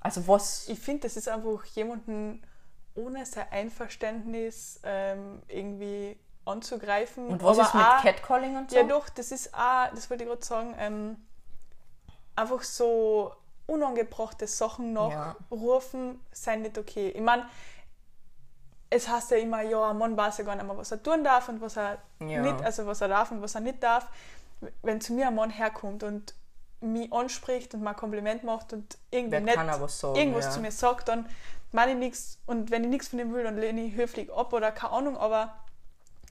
Also was... Ich finde, das ist einfach jemanden ohne sein Einverständnis ähm, irgendwie anzugreifen. Und was aber ist mit auch- Catcalling und so? Ja, doch, das ist auch, das wollte ich gerade sagen, ähm, einfach so unangebrachte Sachen Ja. nachrufen, sind nicht okay. Ich meine, es heißt ja immer, ja, ein Mann weiß ja gar nicht mehr, was er tun darf und was er Ja. nicht, also was er darf und was er nicht darf. Wenn zu mir ein Mann herkommt und mich anspricht und mir ein Kompliment macht und irgendwie nicht sagen, irgendwas ja. zu mir sagt, dann meine ich nichts und wenn ich nichts von ihm will, dann lehne ich höflich ab oder keine Ahnung, aber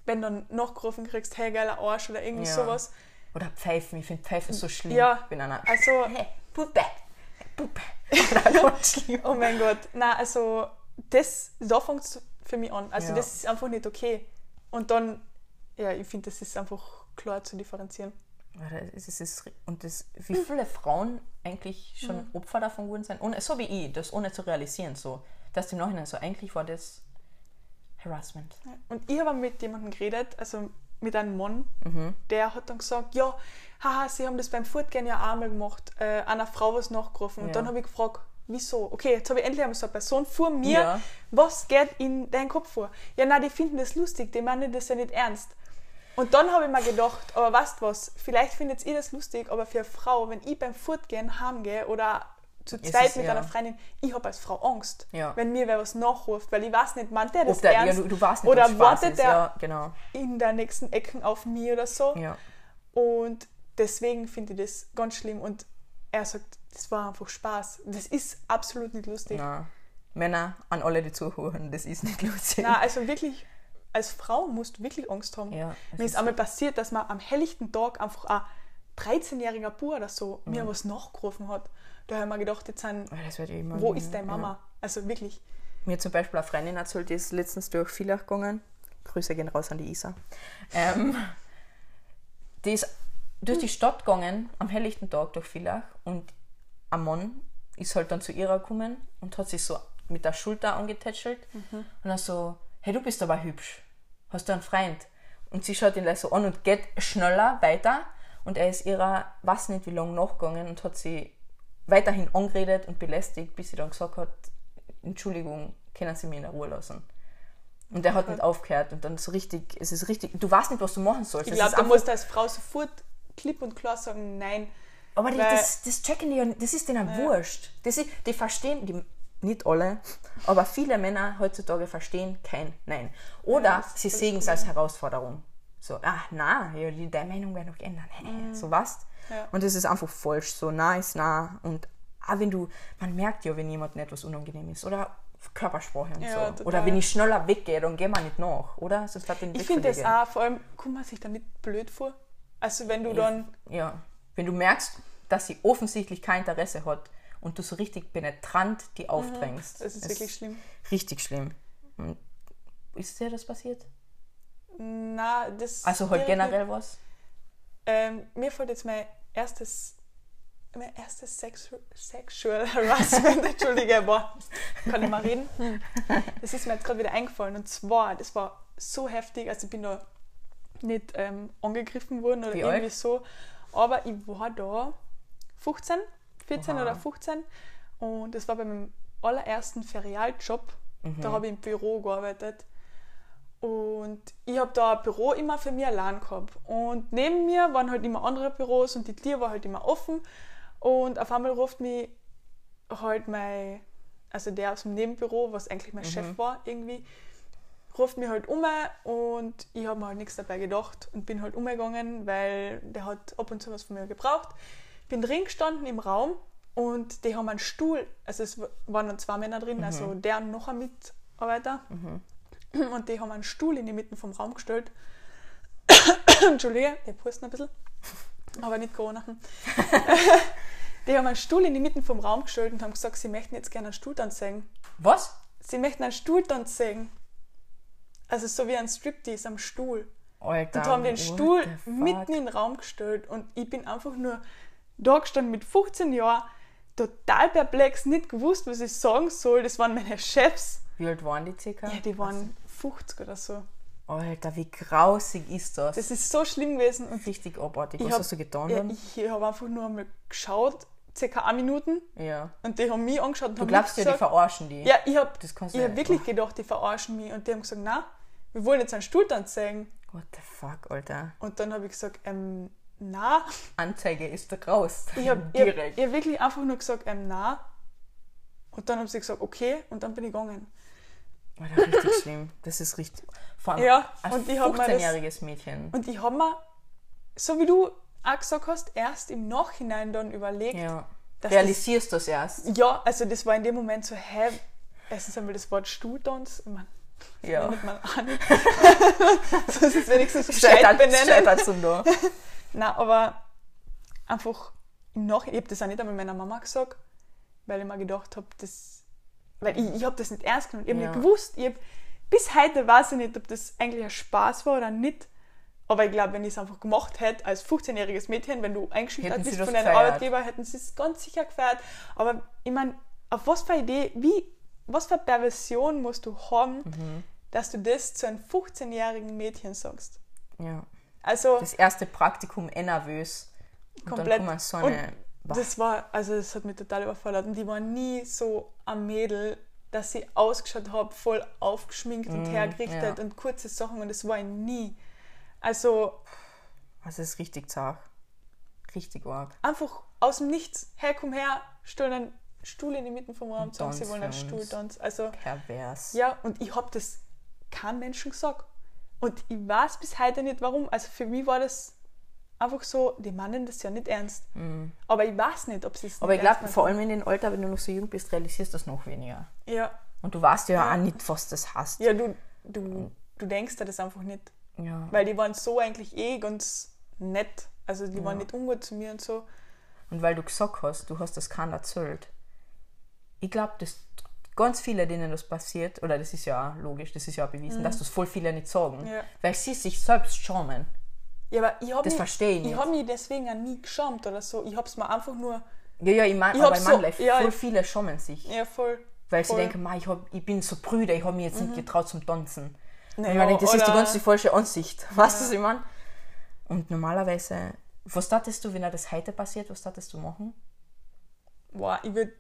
wenn du dann nachgerufen kriegst, hey geiler Arsch oder irgendwie Ja. sowas, Oder Pfeifen. Ich finde Pfeifen so schlimm. Ja. Ich bin einer... also Hey, Puppe. Puppe. Oh mein Gott, na also das, da fängt es für mich an. Also Ja. das ist einfach nicht okay. Und dann, ja, ich finde, das ist einfach klar zu differenzieren. Es ist, es ist, und das, wie viele Frauen eigentlich schon Mhm. Opfer davon geworden sind, ohne, so wie ich, das ohne zu realisieren, so, dass im Nachhinein so, eigentlich war das Harassment. Und ich habe mit jemandem geredet, also mit einem Mann, Mhm. der hat dann gesagt, ja, haha, sie haben das beim Fortgehen ja auch mal gemacht, äh, einer Frau was nachgerufen. Und Ja. dann habe ich gefragt, wieso? Okay, jetzt habe ich endlich einmal so eine Person vor mir, Ja. was geht in deinen Kopf vor? Ja, nein, die finden das lustig, die meinen das ja nicht ernst. Und dann habe ich mir gedacht, aber weißt was, vielleicht findet ihr das lustig, aber für eine Frau, wenn ich beim Fortgehen heimgehe oder zu zweit es, mit ja. einer Freundin, ich habe als Frau Angst, Ja. wenn mir wer was nachruft, weil ich weiß nicht, meint der das der, ja, ernst? du, du weißt nicht, oder wartet ist. der Ja, genau. in der nächsten Ecken auf mich oder so? Ja. Und deswegen finde ich das ganz schlimm. Und er sagt, das war einfach Spaß. Das ist absolut nicht lustig. Na, Männer, an alle, die zuhören, das ist nicht lustig. Na, also wirklich, als Frau musst du wirklich Angst haben. Ja, mir ist ist einmal passiert, dass man am helllichten Tag einfach ein 13-jähriger Bub oder so mir was nachgerufen hat. Da habe ich mir gedacht, jetzt sind, ja immer wo ist deine ja. Mama? Also wirklich. Mir zum Beispiel eine Freundin erzählt, die ist letztens durch Villach gegangen. Grüße gehen raus an die Isa. Ähm, die ist durch die Stadt gegangen, am helllichten Tag durch Villach und Mann ist halt dann zu ihrer gekommen und hat sich so mit der Schulter angetätschelt und dann so, hey, du bist aber hübsch. Hast du einen Freund? Und sie schaut ihn gleich so an und geht schneller weiter und er ist ihrer, weiß nicht wie lange nachgegangen und hat sie weiterhin angeredet und belästigt, bis sie dann gesagt hat, Entschuldigung, können Sie mich in Ruhe lassen. Und der hat nicht aufgehört und dann so richtig, es ist richtig, du weißt nicht, was du machen sollst. Ich glaube, einfach- musst du als Frau sofort klipp und klar sagen, nein. Aber die, das, das checken die ja nicht, das ist denen wurscht. Das ist, die verstehen, die, nicht alle, aber viele Männer heutzutage verstehen kein Nein. Oder ist sie sehen es als Herausforderung. So, ach na, ja, die, deine Meinung wird noch geändert. Hey, So was. Mhm. Ja. Und das ist einfach falsch. So nah ist nah. Und auch wenn du, man merkt ja, wenn jemandem etwas unangenehm ist. Oder Körpersprache und Ja, so. total. Oder wenn ich schneller weggehe, dann gehen wir nicht nach, oder? Sonst Ich finde das auch, vor allem, kommt man sich da nicht blöd vor? Also wenn du dann, Ja, wenn du merkst, dass sie offensichtlich kein Interesse hat und du so richtig penetrant die aufdrängst. Mhm. das ist Es wirklich schlimm. Richtig schlimm. Und ist dir das passiert? Na, das. Also halt generell was? Ähm, mir fällt jetzt mein erstes, mein erstes Sexu Sexual Harassment, entschuldige, boah, kann ich mal reden? Hm. Das ist mir jetzt gerade wieder eingefallen und zwar, das war so heftig, also ich bin da nicht ähm, angegriffen worden oder Wie irgendwie alt? so, aber ich war da 15, 14 Oha. oder 15 und das war bei meinem allerersten Ferialjob, Mhm. da habe ich im Büro gearbeitet und ich habe da ein Büro immer für mich allein gehabt. Und neben mir waren halt immer andere Büros und die Tür war halt immer offen. Und auf einmal ruft mich halt mein, also der aus dem Nebenbüro, was eigentlich mein Chef war, irgendwie, ruft mich halt um und ich habe mir halt nichts dabei gedacht und bin halt umgegangen, weil der hat ab und zu was von mir gebraucht. Bin drin gestanden im Raum und die haben einen Stuhl, also es waren dann zwei Männer drin, also der und noch ein Mitarbeiter. Und die haben einen Stuhl in die Mitte vom Raum gestellt. Entschuldige, ich puste ein bisschen. Aber nicht Corona. Die haben einen Stuhl in die Mitte vom Raum gestellt und haben gesagt, sie möchten jetzt gerne einen Stuhltanz sehen. Was? Sie möchten einen Stuhltanz sehen. Also so wie ein Striptease am Stuhl. Alter. Und haben den Stuhl mitten in den Raum gestellt. Und ich bin einfach nur da gestanden mit 15 Jahren, total perplex, nicht gewusst, was ich sagen soll. Das waren meine Chefs. Wie alt waren die circa? Ja, die waren 50 oder so. Alter, wie grausig ist das? Das ist so schlimm gewesen. Und richtig abartig. ich Was hab- hast du getan ja, dann? ich habe einfach nur einmal geschaut, circa eine Minuten, Ja. und die haben mich angeschaut und Du haben glaubst ja, die verarschen die. Ja, ich habe hab wirklich gedacht, die verarschen mich. Und die haben gesagt, na, wir wollen jetzt einen Stuhltanz zeigen. What the fuck, Alter. Und dann habe ich gesagt, ähm, na. Anzeige ist da raus. Ich habe Direkt. hab wirklich einfach nur gesagt, ähm, na. Und dann haben sie gesagt, okay, und dann bin ich gegangen. Alter, richtig schlimm. Das ist richtig. Vor allem Ja, das- 15-jähriges Mädchen. Und ich habe mir, so wie du auch gesagt hast, erst im Nachhinein dann überlegt, Ja. Realisierst du das erst? Ja, also das war in dem Moment so, hä, erstens einmal das Wort Stuhltanz, ich meine, Ja. nicht mal an. das ist wenigstens Scheitert, gescheit benennen. zum da. Nein, aber einfach im Nachhinein, ich habe das auch nicht einmal meiner Mama gesagt, weil ich mir gedacht habe, das, weil ich, ich habe das nicht ernst genommen, ich habe Ja. nicht gewusst, ich hab, bis heute weiß ich nicht, ob das eigentlich ein Spaß war oder nicht, aber ich glaube, wenn ich es einfach gemacht hätte, als 15-jähriges Mädchen, wenn du eingeschüchtert bist von deinem gefeiert. Arbeitgeber, hätten sie es ganz sicher gefeiert, aber ich meine, auf was für eine Idee, wie, was für Perversion musst du haben, Mhm. dass du das zu einem 15-jährigen Mädchen sagst? Ja. Also, Das erste Praktikum eh nervös. Und Komplett. dann so eine. Und das war, also das hat mich total überfordert. Und die war nie so am Mädel, dass sie ausgeschaut hat, voll aufgeschminkt und hergerichtet ja. und kurze Sachen und das war ich nie. Also Das ist richtig zart. Richtig arg. einfach aus dem Nichts, hey, komm her, stell einen Stuhl in die Mitte vom Raum, Und sagen, sie wollen einen. Stuhltanz. Also Pervers. ja, und ich habe das keinem Menschen gesagt. Und ich weiß bis heute nicht warum. Also für mich war das einfach so, die meinen das ja nicht ernst. Aber ich weiß nicht, ob sie es Mhm. Aber ich glaube, vor allem in dem Alter, wenn du noch so jung bist, realisierst du das noch weniger. Ja, Und du weißt ja, auch nicht, was das heißt. Ja, du, du, du denkst dir das einfach nicht. Ja. Weil die waren so eigentlich eh ganz nett. Also die waren nicht ungut zu mir und so. Und weil du gesagt hast, du hast das keinem erzählt. Ich glaube, dass ganz viele, denen das passiert, oder das ist ja auch logisch, das ist ja auch bewiesen, dass das voll viele nicht sagen. Mhm. Ja. Weil sie sich selbst schauen. Ja, aber ich habe Das mich, ich habe mich deswegen auch nie geschämt oder so. Ich habe es mir einfach nur, Ja, ja, ich meine, aber hab ich so- ja, voll viele schämen sich. ja voll. Weil sie voll. Mhm. denken, "Ma, ich, hab, ich bin so brüder, ich habe mich jetzt nicht getraut zum Tanzen. Naja, und man denkt, das ist die oder- ganz die falsche Ansicht. Weißt du, was ich meine? Und normalerweise, was dachtest du, wenn das heute passiert, was dachtest du machen? Boah, ich würde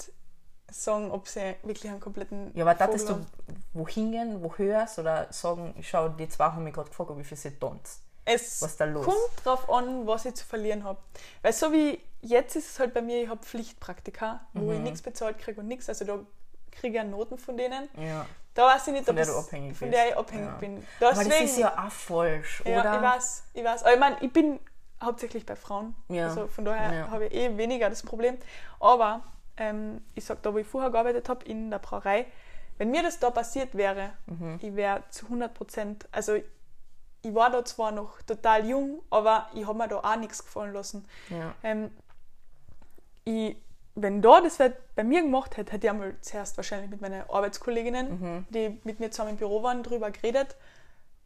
sagen, ob sie wirklich einen kompletten. Ja, aber dachtest du haben. wo hingehen, wo hörst oder sagen, schau, die zwei haben mich gerade gefragt, ob ich für sie tanzt. Es Was da los? kommt drauf an, was ich zu verlieren habe. Weil so wie jetzt ist es halt bei mir, ich habe Pflichtpraktika, wo Mhm. ich nichts bezahlt kriege und nichts. Also da kriege ich ja Noten von denen. Ja. Da weiß ich nicht, Von ob der es- du abhängig von bist. der ich abhängig Ja. bin. Aber Deswegen, das ist ja auch falsch, ja, oder? ich weiß, ich weiß. Aber ich meine, ich bin hauptsächlich bei Frauen. Ja. Also von daher Ja. habe ich eh weniger das Problem. Aber ähm, ich sage, da wo ich vorher gearbeitet habe, in der Brauerei, wenn mir das da passiert wäre, Mhm. ich wäre zu 100 Prozent, also ich war da zwar noch total jung, aber ich habe mir da auch nichts gefallen lassen. Ja. Ähm, ich, wenn da das wer bei mir gemacht hätte, hätte ich einmal zuerst wahrscheinlich mit meinen Arbeitskolleginnen, Mhm. die mit mir zusammen im Büro waren, drüber geredet.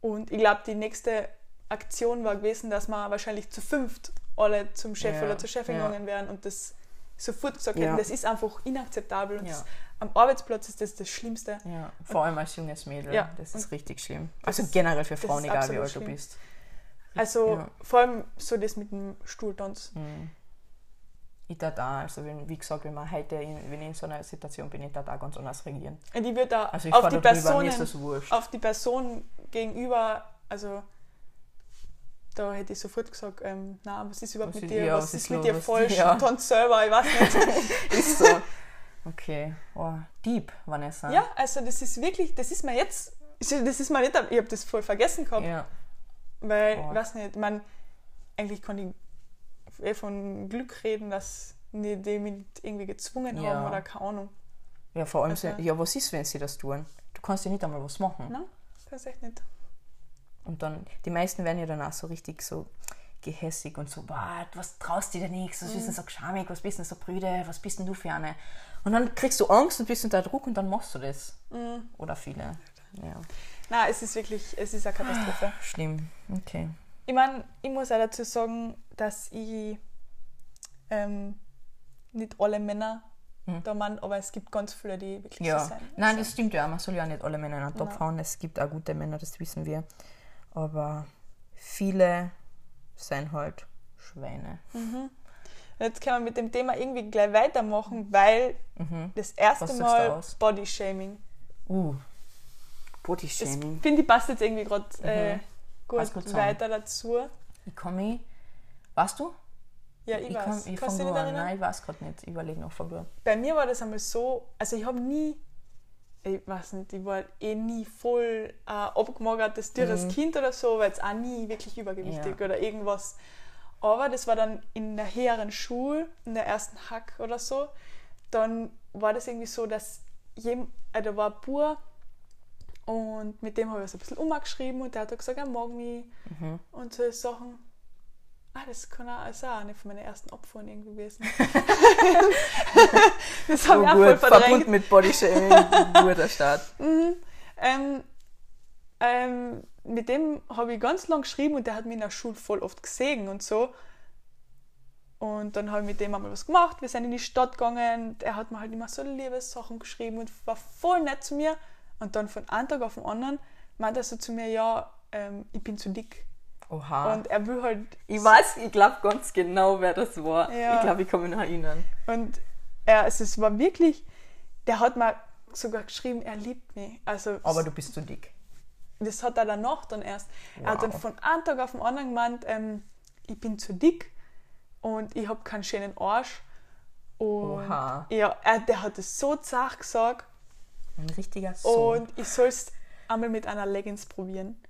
Und ich glaube, die nächste Aktion war gewesen, dass wir wahrscheinlich zu fünft alle zum Chef Ja, oder zur Chefin ja. gegangen wären und das sofort gesagt Ja. hätten, das ist einfach inakzeptabel. Und Ja. das, am Arbeitsplatz ist das das Schlimmste. Ja, vor allem als junges Mädel. Ja. Das ist richtig schlimm. Also generell für Frauen, egal wie alt du schlimm. bist. Also Ja. vor allem so das mit dem Stuhltanz. Mhm. Ich da da, also wenn, wie gesagt, wenn man heute in, wenn ich in so einer Situation bin, ich da da ganz anders reagieren. Und ich würde da Also ich auf die Personen auf die Person gegenüber, also da hätte ich sofort gesagt, ähm, na, was ist überhaupt Was mit dir, ja, was, was ist mit los? dir falsch, Ja. tanz selber, ich weiß nicht. ist so. Okay. Oh, deep, Vanessa. ja, also das ist wirklich, das ist mir jetzt, das ist mir nicht, ich habe das voll vergessen gehabt, Ja. weil, Oh. ich weiß nicht, man, eigentlich kann ich eh von Glück reden, dass die, mich irgendwie gezwungen Ja. haben oder keine Ahnung. Ja, vor allem, Also- so- ja, was ist, wenn sie das tun? Du kannst ja nicht einmal was machen. Nein, das echt nicht. Und dann, die meisten werden ja dann auch so richtig so gehässig und so, "Boah, was traust du dir nichts, was Mhm. bist denn so geschamig, was bist denn so brüde, was bist denn du für eine? Und dann kriegst du Angst und bist unter Druck und dann machst du das. Mhm. Oder viele. Ja. Nein, es ist wirklich, es ist eine Katastrophe. Schlimm. Okay. Ich meine, ich muss auch dazu sagen, dass ich ähm, nicht alle Männer Mhm. da man, aber es gibt ganz viele, die wirklich Ja. so sein. Nein, das stimmt ja. Man soll ja nicht alle Männer in einen Topf hauen. Es gibt auch gute Männer, das wissen wir. Aber viele sind halt Schweine. Jetzt können wir mit dem Thema irgendwie gleich weitermachen, weil Mhm. das erste Was Mal aus? Body Shaming. Uh. Bodyshaming. finde ich passt jetzt irgendwie gerade äh, gut, gut weiter dazu. Ich kann mich. Weißt du? Ja, ich, weiß. Kann, ich Kannst du dich nicht erinnern? Nein, ich weiß gerade nicht. Ich überlege noch, an. Bei mir war das einmal so, also ich habe nie, ich weiß nicht, ich war eh nie voll äh, abgemagertes, dürres Mhm. Kind oder so, weil es auch nie wirklich übergewichtig Ja. oder irgendwas. Aber das war dann in der höheren Schule, in der ersten Hack oder so, dann war das irgendwie so, dass jem, äh, da war ein Bub und mit dem habe ich so ein bisschen umgeschrieben und der hat gesagt, er mag mich Mhm. und so Sachen. Ah, das kann auch, ist auch eine von meinen ersten Opfern irgendwie gewesen. das habe ich auch voll verdrängt. verbunden mit Bodyshaming. Guter Start. Mhm. Ähm, ähm, mit dem habe ich ganz lang geschrieben und der hat mich in der Schule voll oft gesehen und so. Und dann habe ich mit dem einmal was gemacht. Wir sind in die Stadt gegangen. Er hat mir halt immer so Liebessachen geschrieben und war voll nett zu mir. Und dann von einem Tag auf den anderen meinte er so zu mir, ja, ähm, ich bin zu dick. Oha. Und er will halt ich weiß, ich glaube ganz genau, wer das war. Ja. Ich glaube, ich mich noch erinnern. Und er, also es war wirklich, der hat mir sogar geschrieben, er liebt mich. Also Aber du bist zu dick. das hat er danach dann erst. Er hat dann Wow. von einem Tag auf den anderen gemeint, ähm, ich bin zu dick und ich habe keinen schönen Arsch. Und Oha. ja, er, der hat es so zart gesagt Ein richtiger Sohn. und ich soll es einmal mit einer Leggings probieren.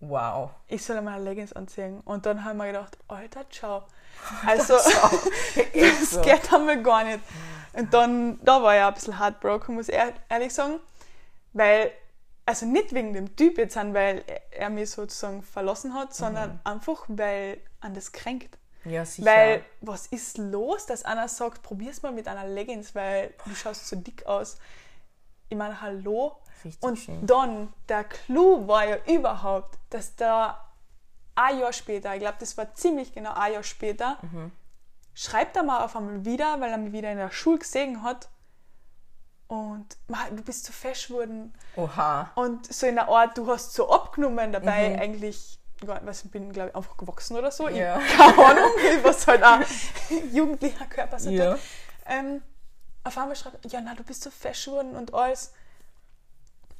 Wow. Ich soll einmal Leggings anziehen. Und dann haben wir gedacht, alter, ciao. Also, das so. geht einmal gar nicht. Und dann, da war ich ein bisschen heartbroken, muss ich ehr- ehrlich sagen. Weil, also nicht wegen dem Typ jetzt an, weil er- mich sozusagen verlassen hat, sondern einfach, weil an das kränkt. Ja, sicher. Weil, was ist los, dass einer sagt, probier's mal mit einer Leggings, weil du schaust so dick aus. Ich meine, hallo. Richtig Und schön. dann, der Clou war ja überhaupt, dass da ein Jahr später, ich glaube, das war ziemlich genau ein Jahr später, Mhm. schreibt er mal auf einmal wieder, weil er mich wieder in der Schule gesehen hat. Und "Ma, du bist zu fesch geworden. Oha. Und so in der Art, du hast so abgenommen, dabei Mhm. eigentlich, was, ich bin, glaube ich, einfach gewachsen oder so. Ja. Ich, keine Ahnung, was halt auch jugendlicher Körper so Ja. Ähm, auf einmal schreibt, ja, na, du bist so verschwunden und alles.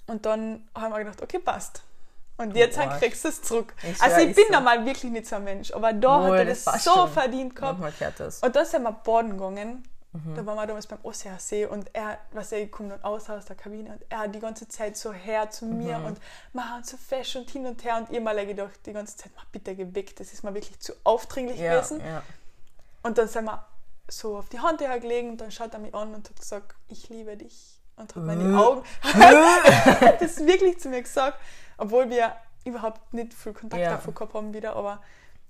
Und dann haben wir gedacht, okay, passt. Und jetzt Boah. kriegst du es zurück. Ich also ich bin so. normal wirklich nicht so ein Mensch, aber da Wohl, hat er das das, so schon. verdient gehabt. Das. Und da sind wir baden gegangen. Mhm. Da waren wir damals beim Osseersee und er, was er kommt dann aus aus der Kabine und er die ganze Zeit so her zu Mhm. mir und wir haben so fest und hin und her und ich mal gedacht die ganze Zeit, mach bitte weg, das ist mir wirklich zu aufdringlich Ja, gewesen. ja. Und dann sind wir so auf die Hand gelegen und dann schaut er mich an und hat gesagt, ich liebe dich. Und hat meine Augen, hat das wirklich zu mir gesagt, obwohl wir überhaupt nicht viel Kontakt Ja. davor gehabt haben wieder, aber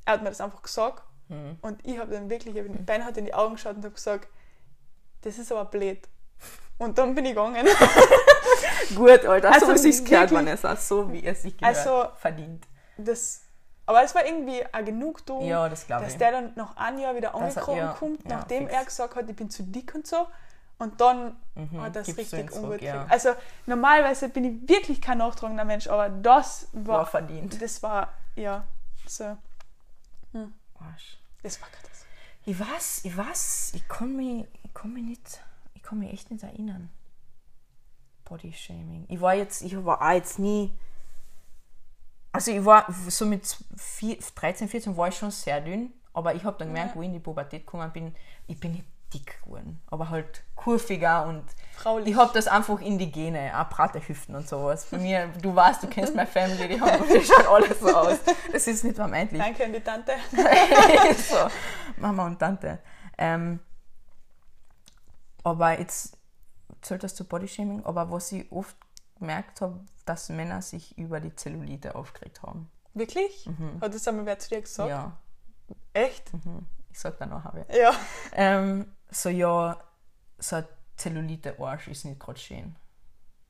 er hat mir das einfach gesagt. Mhm. Und ich habe dann wirklich, ich habe Beinhard in die Augen geschaut und habe gesagt, das ist aber blöd. Und dann bin ich gegangen. Gut, Alter, Also so wie es gehört, wirklich- Vanessa, so wie es sich gehört. Also- verdient. Das, aber es war irgendwie auch Genugtuung, Ja, das dass ich. der dann nach einem Jahr wieder er- angekommen ja, kommt, ja, nachdem fix. er gesagt hat, ich bin zu dick und so. Und dann Mhm, hat es gibst richtig ungut ja. Also normalerweise bin ich wirklich kein nachtragender Mensch, aber das war, War verdient. das war, ja, so, Arsch. das war krass. Ich weiß, ich weiß, ich kann mich, ich kann mich nicht, ich kann mich echt nicht erinnern. Bodyshaming. Ich war jetzt, ich war auch jetzt nie, also ich war so mit vier, 13, 14 war ich schon sehr dünn, aber ich habe dann gemerkt, wo ich in die Pubertät gekommen bin, ich bin nicht dick geworden, aber halt kurviger und Fraulich. ich habe das einfach in die Gene, auch breite Hüften und sowas. Bei mir, du weißt, du kennst meine Family, die haben die schauen alles so aus. Das ist nicht vermeintlich. Danke an die Tante. so, Mama und Tante. Ähm, aber jetzt zählt das zu Bodyshaming, aber was ich oft gemerkt habe, dass Männer sich über die Zellulite aufgeregt haben. Wirklich? Hat das einmal wer zu dir gesagt? Mhm. Ja, Echt? ich sag dann nachher. wer. Ja. Ähm, so ja, so ein Zellulite-Arsch ist nicht gerade schön.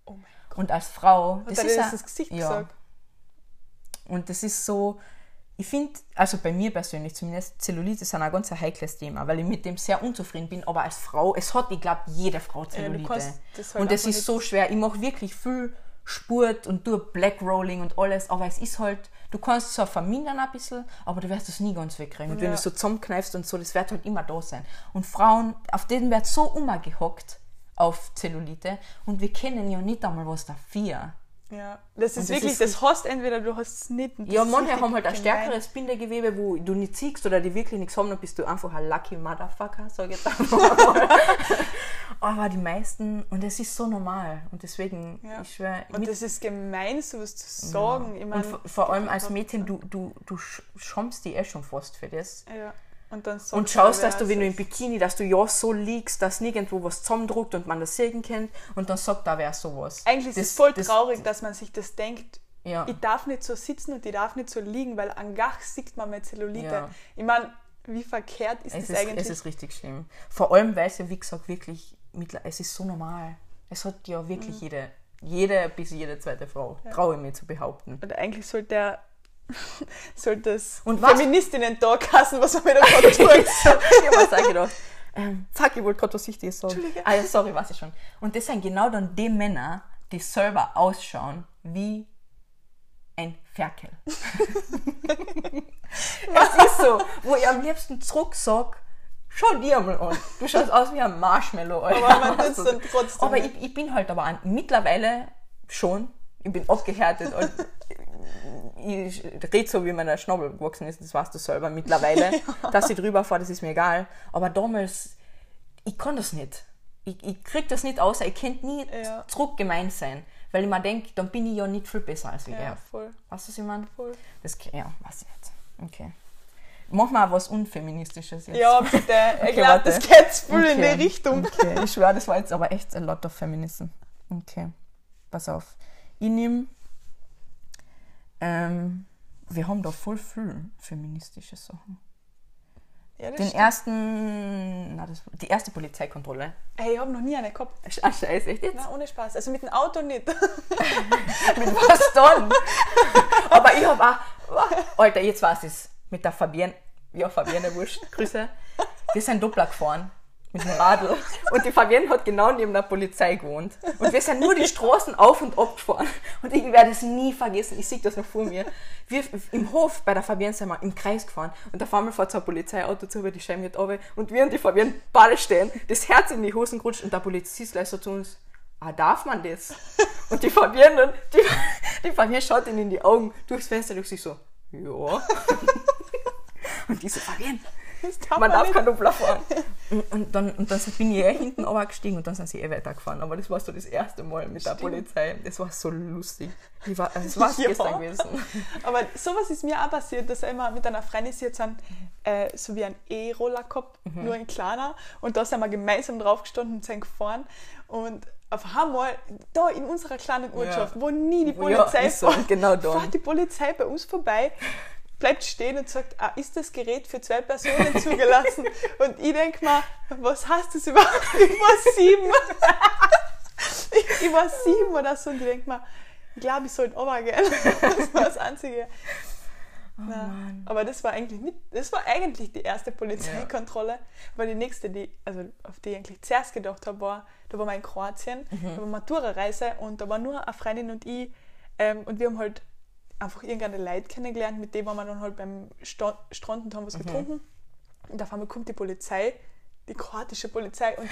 Oh mein Gott. Und als Frau, Hat er dir das ins Gesicht gesagt? Und das ist so, ich finde, also bei mir persönlich zumindest, Zellulite ist ein ganz heikles Thema, weil ich mit dem sehr unzufrieden bin. Aber als Frau, es hat, ich glaube, jede Frau Zellulite. kannst das halt und es ist so schwer. Ich mache wirklich viel Sport und tue Black Rolling und alles, aber es ist halt, du kannst es zwar vermindern ein bisschen, aber du wirst es nie ganz wegkriegen. Und wenn Ja. du es so zusammenkneifst und so, das wird halt immer da sein. Und Frauen, auf denen wird so umgehockt auf Zellulite und wir kennen ja nicht einmal was dafür. Ja. Das ist das wirklich, ist das hast entweder du hast es nicht. das Ja, manche haben halt ein gemein. stärkeres Bindegewebe, wo du nicht siehst oder die wirklich nichts haben, dann bist du einfach ein lucky Motherfucker, sag ich jetzt einfach mal. Aber die meisten, und es ist so normal. Und deswegen, Ja. ich schwöre, Und das ist gemein, sowas zu sagen. Ich mein, und vor, vor allem als Mädchen, du, du, du sch- schäumst dich eh schon fast für das. Ja. Und, Und schaust, dass du, wenn du im ist. Bikini, dass du ja so liegst, dass nirgendwo was zusammendruckt und man das sehen kennt und dann sagt da wer sowas. Eigentlich ist Das- es voll das- traurig, dass man sich das denkt. Ja. Ich darf nicht so sitzen und ich darf nicht so liegen, weil an Gach sieht man mit Zellulite. Ja. Ich meine, wie verkehrt ist Es das ist, eigentlich? es ist richtig schlimm. Vor allem, weil es ja, wie gesagt, wirklich, es ist so normal. Es hat ja wirklich Mhm. jede, jede bis jede zweite Frau, traue ich mir zu behaupten. Und eigentlich sollte der sollte das Und was- Feministinnen-Tag hassen, was wir da gerade tun. ich habe mir auch gedacht, ähm, fuck, ich wollte gerade was Wichtiges sagen. Entschuldige. Ah ja, sorry, weiß ich schon. Und das sind genau dann die Männer, die selber ausschauen wie ein Ferkel. es ist so, wo ich am liebsten zurück sag, schau dir mal an. Du schaust aus wie ein Marshmallow. Alter. Aber man tut's dann trotzdem Aber ich, ich bin halt aber an, mittlerweile schon, ich bin abgehärtet und ich rede so, wie mein Schnabel gewachsen ist, das weißt du selber mittlerweile. Dass ich drüber fahre, das ist mir egal. Aber damals, ich kann das nicht. Ich, ich krieg das nicht aus, ich könnte nie Ja. zurück gemein sein. Weil ich mir denke, dann bin ich ja nicht viel besser als ich Ja, er. voll. Weißt du, was ich meine? Voll. Das, ja, weiß ich nicht. Okay. Mach mal was Unfeministisches jetzt. Ja, bitte. Ich Okay, glaube, warte. das geht voll in Okay. die Richtung. Okay, ich schwöre, das war jetzt aber echt a lot of Feminism. Okay, pass auf. Ich nehme, ähm, wir haben da voll viel feministische Sachen. Ja, Den stimmt. ersten, na, das, die erste Polizeikontrolle. Hey, ich habe noch nie eine gehabt. Ah, scheiße, echt jetzt? Na, ohne Spaß. Also mit dem Auto nicht. Mit was dann? aber ich habe auch, Alter, jetzt weiß ich's. Mit der Fabienne, ja, Fabienne Wurscht, Grüße. Wir sind Doppler gefahren. Mit dem Radl. Und die Fabienne hat genau neben der Polizei gewohnt. Und wir sind nur die Straßen auf und ab gefahren. Und ich werde es nie vergessen. Ich sehe das noch vor mir. Wir im Hof bei der Fabienne sind wir im Kreis gefahren. Und auf einmal fährt so ein Polizeiauto zu, über die Scheibe geht runter. Und wir und die Fabienne beide stehen, das Herz in die Hosen gerutscht. Und der Polizist gleich so zu uns, ah, darf man das? Und die Fabienne, die, die Fabienne schaut ihnen in die Augen durchs Fenster durch sich so, ja. Und die so, Fabienne, darf man, darf kein Doppler fahren. Und, und, dann, und dann bin ich eh hinten gestiegen und dann sind sie eh weitergefahren. Aber das war so das erste Mal mit Stimmt. der Polizei. Das war so lustig. Ich war, es war ja. gestern gewesen. Aber sowas ist mir auch passiert, dass wir immer mit einer Freundin jetzt haben, äh, so wie ein E-Roller gehabt, mhm. nur ein kleiner. Und da sind wir gemeinsam draufgestanden und sind gefahren. Und auf einmal, da in unserer kleinen Ortschaft, ja. wo nie die Polizei ja, so, genau da. fährt die Polizei bei uns vorbei bleibt stehen und sagt, ah, ist das Gerät für zwei Personen zugelassen? und ich denke mal, was heißt das überhaupt? Ich war sieben. ich, ich, war sieben oder so und ich denke mal, ich glaube, ich sollte runtergehen. das war das Einzige. Oh, aber das war eigentlich nicht, das war eigentlich die erste Polizeikontrolle. Ja. Aber die nächste, die, also auf die ich eigentlich zuerst gedacht habe, war, da waren wir in Kroatien, mhm. da war Matura-Reise und da war nur eine Freundin und ich ähm, und wir haben halt einfach irgendeine Leute kennengelernt, mit denen waren wir dann halt beim Strand und haben was mhm. getrunken. Und auf einmal kommt die Polizei, die kroatische Polizei, und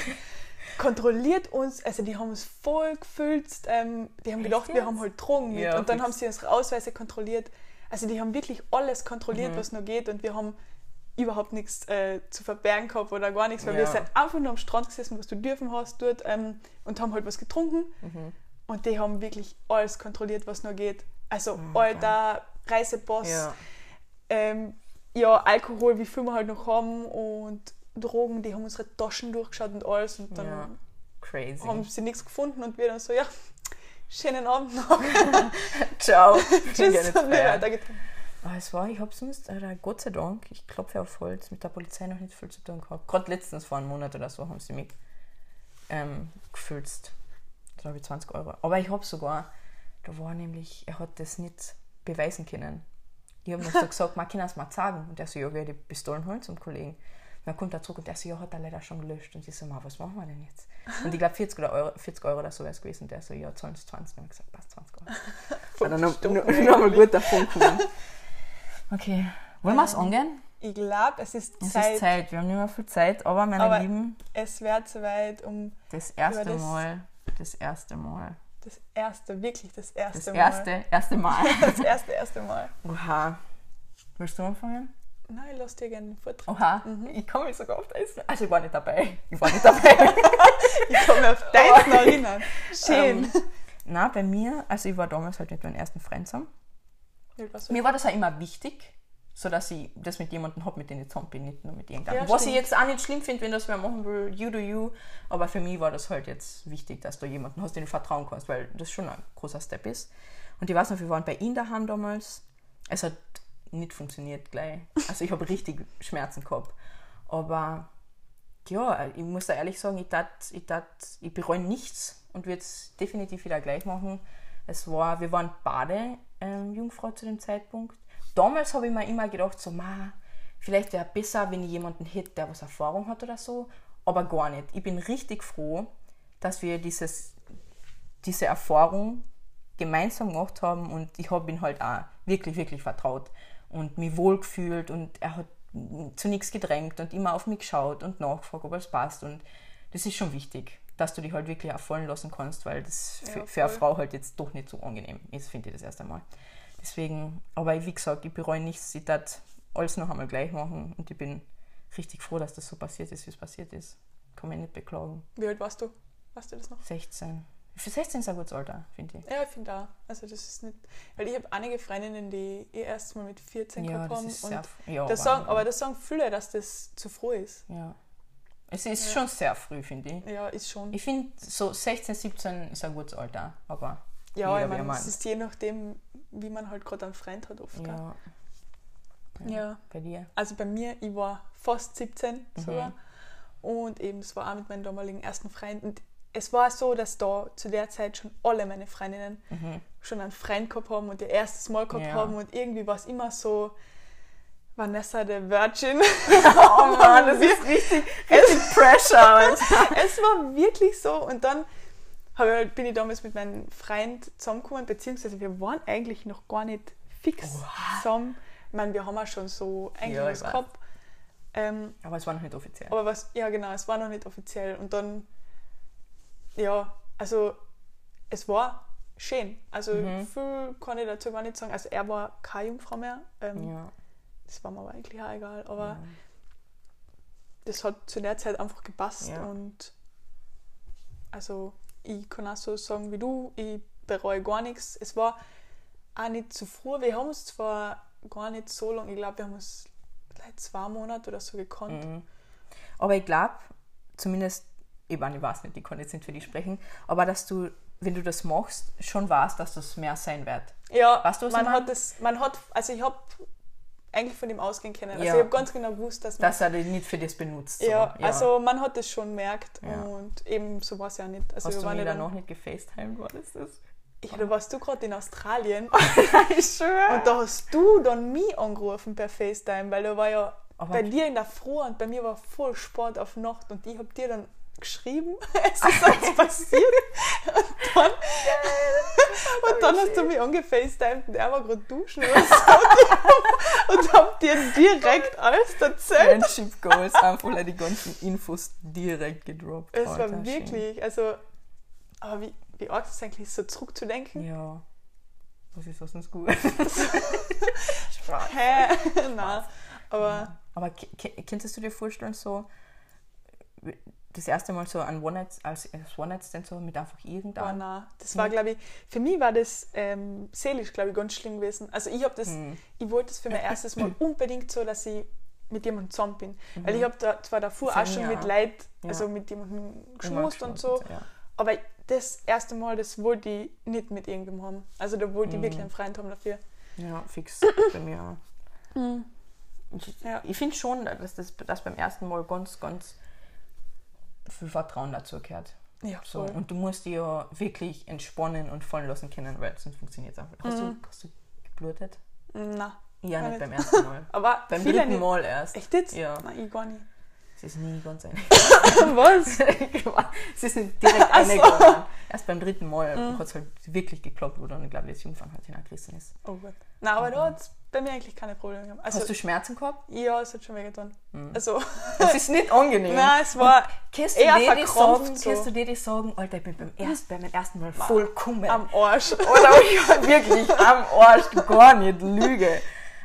kontrolliert uns. Also, die haben uns voll gefüllt. Ähm, die haben Echt gedacht, jetzt? wir haben halt Drogen mit. Ja, und dann haben sie unsere Ausweise kontrolliert. Also, die haben wirklich alles kontrolliert, mhm. was noch geht. Und wir haben überhaupt nichts äh, zu verbergen gehabt oder gar nichts, weil ja. wir sind einfach nur am Strand gesessen, was du dürfen hast dort ähm, und haben halt was getrunken. Mhm. Und die haben wirklich alles kontrolliert, was noch geht. Also mhm. alter Reisepass, ja. Ähm, ja, Alkohol, wie viel wir halt noch haben und Drogen, die haben unsere Taschen durchgeschaut und alles und dann ja. Crazy. haben sie nichts gefunden und wir dann so, ja, schönen Abend noch. Ciao. Tschüss. Und wir weitergetan. Ah, es war, ich habe sonst, äh, Gott sei Dank, ich klopfe auf Holz, mit der Polizei noch nicht viel zu tun gehabt. Gerade letztens vor einem Monat oder so haben sie mich ähm, gefüllt. Glaube ich 20 Euro. Aber ich habe sogar da war nämlich, er hat das nicht beweisen können. Ich habe noch so gesagt, man kann es mal sagen. Und er so, ja, wir die Pistolen holen zum Kollegen. Und dann kommt er zurück und er so, ja, hat er leider schon gelöscht. Und ich so, ma, was machen wir denn jetzt? Und ich glaube, 40 Euro, 40 Euro oder so wäre es gewesen. Und der so, ja, zahlen es 20. Und ich gesagt, passt 20 Euro. Und dann noch, mal gut davon kommen. Okay, wollen wir es ähm, angehen? Ich glaube, es ist Zeit. Es ist Zeit, wir haben nicht mehr viel Zeit, aber meine aber Lieben. Es wäre zu weit, um. Das erste das Mal, das erste Mal das erste, wirklich das erste das Mal. erste, erste Mal. das erste, erste Mal. Oha. Willst du anfangen? Nein, ich lasse dir gerne den Vortrag. Oha, mhm. ich kann mich sogar auf das. Also, ich war nicht dabei. Ich war nicht dabei. ich kann mich auf das noch erinnern. Schön. Ähm, na, bei mir, also ich war damals halt mit meinem ersten Freund zusammen. Mir war das auch immer wichtig, so dass ich das mit jemandem habe, mit dem ich zusammen bin, nicht nur mit irgendjemandem. Ja, Was stimmt. ich jetzt auch nicht schlimm finde, wenn das wer machen will, you do you, aber für mich war das halt jetzt wichtig, dass du jemanden hast, den du vertrauen kannst, weil das schon ein großer Step ist. Und ich weiß noch, wir waren bei ihm daheim damals. Es hat nicht funktioniert gleich. Also ich habe richtig Schmerzen gehabt. Aber ja, ich muss da ehrlich sagen, ich, tat, ich, tat, ich bereue nichts und würde es definitiv wieder gleich machen. Es war, wir waren beide ähm, Jungfrau zu dem Zeitpunkt damals habe ich mir immer gedacht, so, ma, vielleicht wäre es besser, wenn ich jemanden hätte, der was Erfahrung hat oder so, aber gar nicht. Ich bin richtig froh, dass wir dieses, diese Erfahrung gemeinsam gemacht haben und ich habe ihn halt auch wirklich, wirklich vertraut und mich wohlgefühlt und er hat zu nichts gedrängt und immer auf mich geschaut und nachgefragt, ob es passt und das ist schon wichtig, dass du dich halt wirklich erfallen lassen kannst, weil das für, ja, für eine Frau halt jetzt doch nicht so angenehm ist, finde ich das erst einmal. Deswegen, aber wie gesagt, ich bereue nichts. Ich werde alles noch einmal gleich machen und ich bin richtig froh, dass das so passiert ist, wie es passiert ist. Kann mich nicht beklagen. Wie alt warst du? Weißt du das noch? 16. Für 16 ist ein gutes Alter, finde ich. Ja, ich finde auch. Also das ist nicht. Weil ich habe einige Freundinnen, die eh erst mal mit 14 ja, gehabt haben. Und ja, das sagen, aber das sagen viele, dass das zu früh ist. Ja. Es ist ja. schon sehr früh, finde ich. Ja, ist schon. Ich finde, so 16, 17 ist ein gutes Alter, aber. Ja, ich meine, es ist je nachdem, wie man halt gerade einen Freund hat oft. Ja. ja. ja. Bei dir? Also bei mir, ich war fast 17 mhm. sogar. Und eben, es war auch mit meinem damaligen ersten Freund. Und es war so, dass da zu der Zeit schon alle meine Freundinnen mhm. schon einen Freund gehabt haben und ihr erstes Mal gehabt ja. haben. Und irgendwie war es immer so, Vanessa the Virgin. Oh Mann, das ist richtig, richtig Pressure. Es war wirklich so. Und dann bin ich damals mit meinem Freund zusammengekommen, beziehungsweise wir waren eigentlich noch gar nicht fix zusammen. Ich meine, wir haben auch schon so eigentlich Ja, was gehabt. Ähm, Aber es war noch nicht offiziell. aber was, ja genau, es war noch nicht offiziell. Und dann, ja, also es war schön. Also Mhm. viel kann ich dazu gar nicht sagen. Also er war keine Jungfrau mehr. Ähm, Ja. Das war mir aber eigentlich auch egal. Aber das hat zu der Zeit einfach gepasst. Ja. Und also ich kann auch so sagen wie du, ich bereue gar nichts. Es war auch nicht zu früh. Wir haben uns zwar gar nicht so lange, ich glaube, wir haben uns vielleicht zwei Monate oder so gekannt. Mhm. Aber ich glaube, zumindest, ich, meine, ich weiß nicht, ich kann jetzt nicht für dich sprechen, aber dass du, wenn du das machst, schon weißt, dass das mehr sein wird. Ja, Weißt du, was man ich mein? hat das, man hat, also ich habe eigentlich von dem ausgehen können. Also Ja. ich habe ganz genau gewusst, dass man, Dass er dich nicht für das benutzt. so. ja, also man hat das schon gemerkt Ja. und eben so war es ja nicht. Also Hast wir du waren mich ja dann dann, noch nicht gefacetimed? War das das? ja, da warst du gerade in Australien ich schwöre. und da hast du dann mich angerufen per FaceTime, weil da war ja Aber- bei dir in der Früh und bei mir war voll Sport auf Nacht und ich habe dir dann geschrieben, es ist alles passiert und dann, und dann hast du mich angefacetimed und er war gerade duschen oder so und hab dir direkt alles erzählt. Friendship Goals, einfach die ganzen Infos direkt gedroppt. Es Alter, war schön. wirklich, also, aber wie, wie arg ist es eigentlich, so zurückzudenken? Ja. Was ist das denn gut? Hä? Nein. Aber Aber könntest du dir vorstellen, so das erste Mal so ein One-Night, als, als One-Night-Stand so mit einfach oh, irgendeinem? nein. Das war, glaube ich, für mich war das ähm, seelisch, glaube ich, ganz schlimm gewesen. Also ich habe das, Hm. ich wollte das für mein erstes Mal unbedingt so, dass ich mit jemandem zusammen bin. Weil ich habe da zwar davor Für auch schon mit. Leid, Ja. also mit jemandem geschmust und so, Ja. aber das erste Mal, das wollte ich nicht mit irgendjemandem haben. Also da wollte ich wirklich einen Freund haben dafür. ja, fix bei mir auch. Ich, Ja. ich finde schon, dass das dass beim ersten Mal ganz, ganz viel Vertrauen dazu gehört. Ja, So, voll. und du musst dich ja wirklich entspannen und fallen lassen können, weil sonst funktioniert es einfach. Hast, Mhm. du, hast du geblutet? Nein. Ja, nicht nicht. beim ersten Mal. Aber beim dritten nicht. Mal erst. Echt jetzt? Ja. Nein, ich gar nicht. Es ist nie ganz ein. Was? es ist nicht direkt so. eingegangen. Erst beim dritten Mal Mhm. hat es halt wirklich geklappt, wo dann, ich glaube, das Jungfern halt hineingerissen ist. Oh Gott. Nein, aber da hat es bei mir eigentlich keine Probleme gehabt. Also, Hast du Schmerzen gehabt? ja, es hat schon wehgetan. Also, Es ist nicht angenehm. nein, es war Kannst du, eher dir die sagen, so. kannst du dir die sagen, Alter, ich bin beim, erst, bei meinem ersten Mal vollkommen. am Arsch. Oder wirklich am Arsch, gar nicht, Lüge.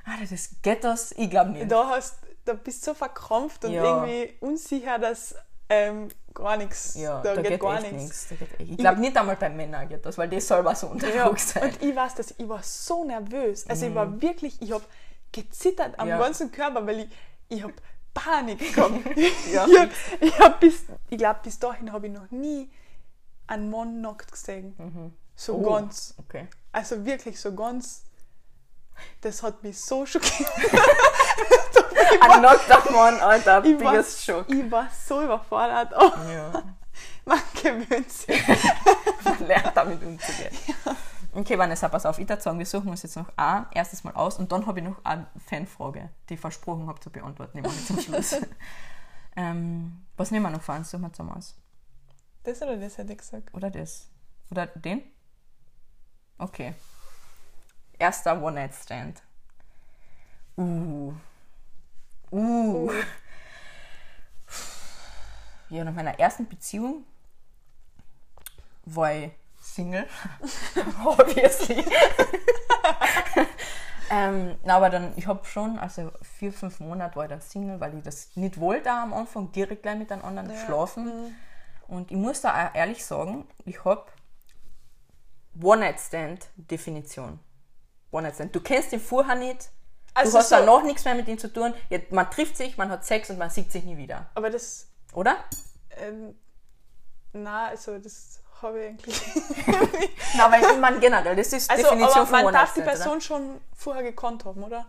Alter, das geht das? Ich glaube nicht. Da, hast, da bist du so verkrampft und Ja. irgendwie unsicher, dass ähm, gar nichts, Ja, da, da, geht, geht, gar nichts. Ich glaube nicht einmal bei Männern geht das, weil die selber so unter Ja, sein. und ich weiß, dass ich war so nervös. Also ich war wirklich, ich habe gezittert am Mhm. Ja. ganzen Körper, weil ich, ich habe Panik gehabt. Ja, ich hab, ich hab bis, ich glaube, bis dahin habe ich noch nie einen Mann nackt gesehen. So Oh, ganz. Okay. Also wirklich so ganz. Das hat mich so schockiert. Ein Knocked Mann, Alter, Ich war, ich war so überfordert. Oh, Ja. man gewöhnt sich. Man lernt damit umzugehen. Okay, Vanessa, pass auf, ich würde sagen, wir suchen uns jetzt noch ein erstes Mal aus und dann habe ich noch eine Fanfrage, die ich versprochen habe zu beantworten, mache ich zum Schluss. ähm, was nehmen wir noch für eins? Suchen wir zusammen aus. Das oder das hätte ich gesagt. Oder das? Oder den? Okay. Erster One-Night-Stand. Uh. Uh. Ja, nach meiner ersten Beziehung war ich Single. Obviously. ähm, na, aber dann, ich habe schon, also vier, fünf Monate war ich dann Single, weil ich das nicht wollte am Anfang, direkt gleich mit einem anderen schlafen. Und ich muss da ehrlich sagen, ich habe One-Night-Stand-Definition. One-Night-Stand. Du kennst den vorher nicht, Also du hast so- noch nichts mehr mit ihm zu tun. Man trifft sich, man hat Sex und man sieht sich nie wieder. Aber das, Oder? ähm, na, also das habe ich eigentlich. Na, aber ich meine generell, das ist Also, Definition aber man darf die One-Night-Stand, oder? Person schon vorher gekannt haben, oder?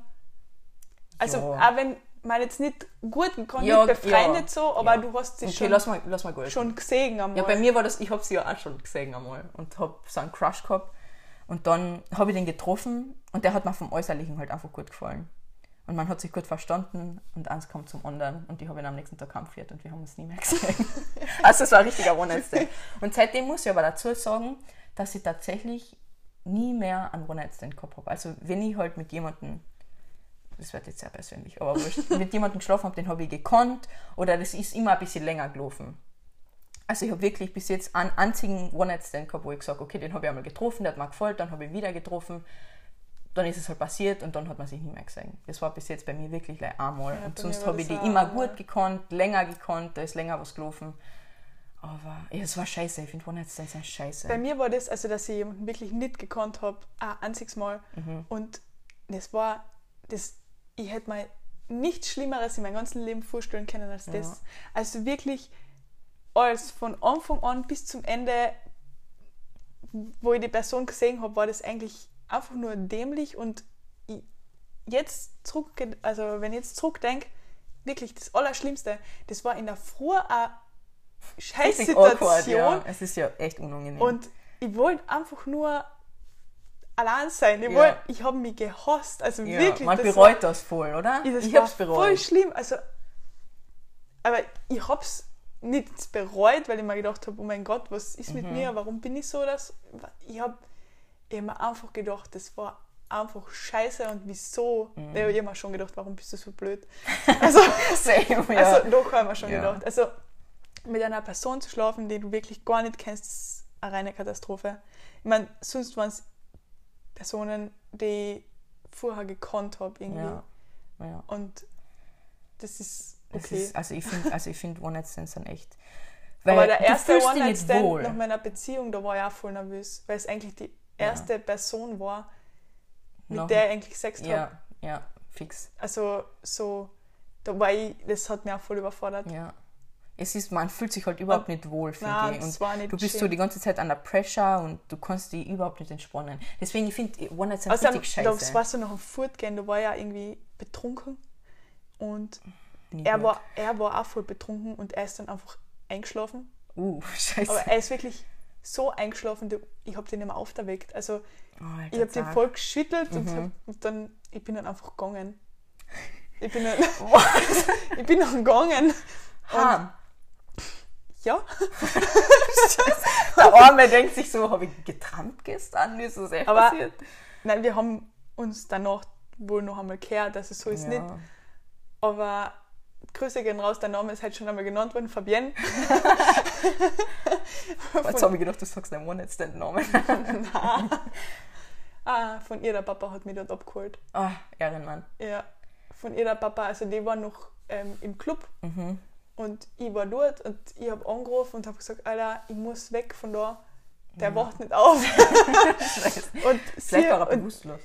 Also, Ja. auch wenn man jetzt nicht gut gekannt, Ja, nicht befreundet ja, so, aber ja. du hast sie Okay, schon, lass mal, lass mal schon gesehen einmal. Ja, bei mir war das, ich habe sie ja auch schon gesehen einmal und habe so einen Crush gehabt. Und dann habe ich den getroffen und der hat mir vom Äußerlichen halt einfach gut gefallen. Und man hat sich gut verstanden und eins kommt zum anderen und die habe ich am nächsten Tag kampfiert und wir haben uns nie mehr gesehen. also es war ein richtiger One-Night-Stand. Und seitdem muss ich aber dazu sagen, dass ich tatsächlich nie mehr einen One-Night-Stand gehabt habe. Also wenn ich halt mit jemandem, das wird jetzt sehr persönlich, aber wurscht, mit jemandem geschlafen habe, den habe ich gekonnt oder das ist immer ein bisschen länger gelaufen. Also ich habe wirklich bis jetzt einen einzigen One-Night-Stand gehabt, wo ich gesagt okay, den habe ich einmal getroffen, der hat mir gefallen, dann habe ich ihn wieder getroffen dann ist es halt passiert und dann hat man sich nicht mehr gesehen. Das war bis jetzt bei mir wirklich gleich einmal. Ja, und sonst habe ich die immer gut gekonnt, länger gekonnt, da ist länger was gelaufen. Aber ja, es war scheiße. Ich finde One-Night-Stands sind scheiße. Bei mir war das, also dass ich jemanden wirklich nicht gekonnt habe, ein einziges Mal. Mhm. Und das war, das, ich hätte mir nichts Schlimmeres in meinem ganzen Leben vorstellen können als das. Ja. Also wirklich alles von Anfang an bis zum Ende, wo ich die Person gesehen habe, war das eigentlich einfach nur dämlich und jetzt zurück, also wenn ich jetzt zurückdenke, wirklich das Allerschlimmste, das war in der Früh eine Scheißsituation. Ja. Es ist ja echt unangenehm. Und ich wollte einfach nur allein sein. Ich, ja. ich habe mich gehasst. Also ja, wirklich. Man das bereut war, das voll, oder? Das ich habe es bereut. Voll schlimm. Also, aber ich habe es nicht bereut, weil ich mir gedacht habe, oh mein Gott, was ist mit mhm. mir? Warum bin ich so? Das? Ich habe ich mir einfach gedacht, das war einfach scheiße und wieso? Mhm. Ich habe mir schon gedacht, warum bist du so blöd? Also, Same, ja. also doch habe ich mir schon ja. gedacht. Also mit einer Person zu schlafen, die du wirklich gar nicht kennst, ist eine reine Katastrophe. Ich meine, sonst waren es Personen, die ich vorher gekonnt habe irgendwie. Ja. Und das ist okay. Ist, also ich finde also find One-Night-Stands sind echt... Weil Aber der erste One-Night-Stand nach meiner Beziehung, da war ich auch voll nervös, weil es eigentlich die erste ja. Person war, mit Noch, der ich eigentlich Sex habe. Ja, ja, fix. Also so, da war ich, das hat mich auch voll überfordert. Ja. Es ist, man fühlt sich halt überhaupt und, nicht wohl, finde ich. Und du bist schön. so die ganze Zeit an der Pressure und du kannst dich überhaupt nicht entspannen. Deswegen, ich finde One Night Stand richtig scheiße. Das war so noch ein Fortgehen, da war ja irgendwie betrunken und er war, er war auch voll betrunken und er ist dann einfach eingeschlafen. Uh, scheiße. Aber er ist wirklich so eingeschlafen, ich habe den mehr aufgeweckt. Also oh, ich habe den voll geschüttelt mhm. und, hab, und, dann ich bin dann einfach gegangen. Ich bin dann, ich bin dann gegangen. Ha. ja. Der Arme denkt sich so, habe ich getrampt gestern? Ist das echt Aber, passiert? Nein, wir haben uns danach wohl noch einmal gehört, dass es so ist ja. nicht. Aber Grüße gehen raus, der Name ist halt schon einmal genannt worden, Fabienne. Jetzt habe ich gedacht, du sagst einen One-Night-Stand-Namen. ah, von ihr, der Papa hat mich dort abgeholt. Ah, Ehrenmann. Ja, von ihr, der Papa, also die war noch ähm, im Club mhm. und ich war dort und ich habe angerufen und habe gesagt, Alter, ich muss weg von da, der ja. wacht nicht auf. und Vielleicht war er bewusstlos.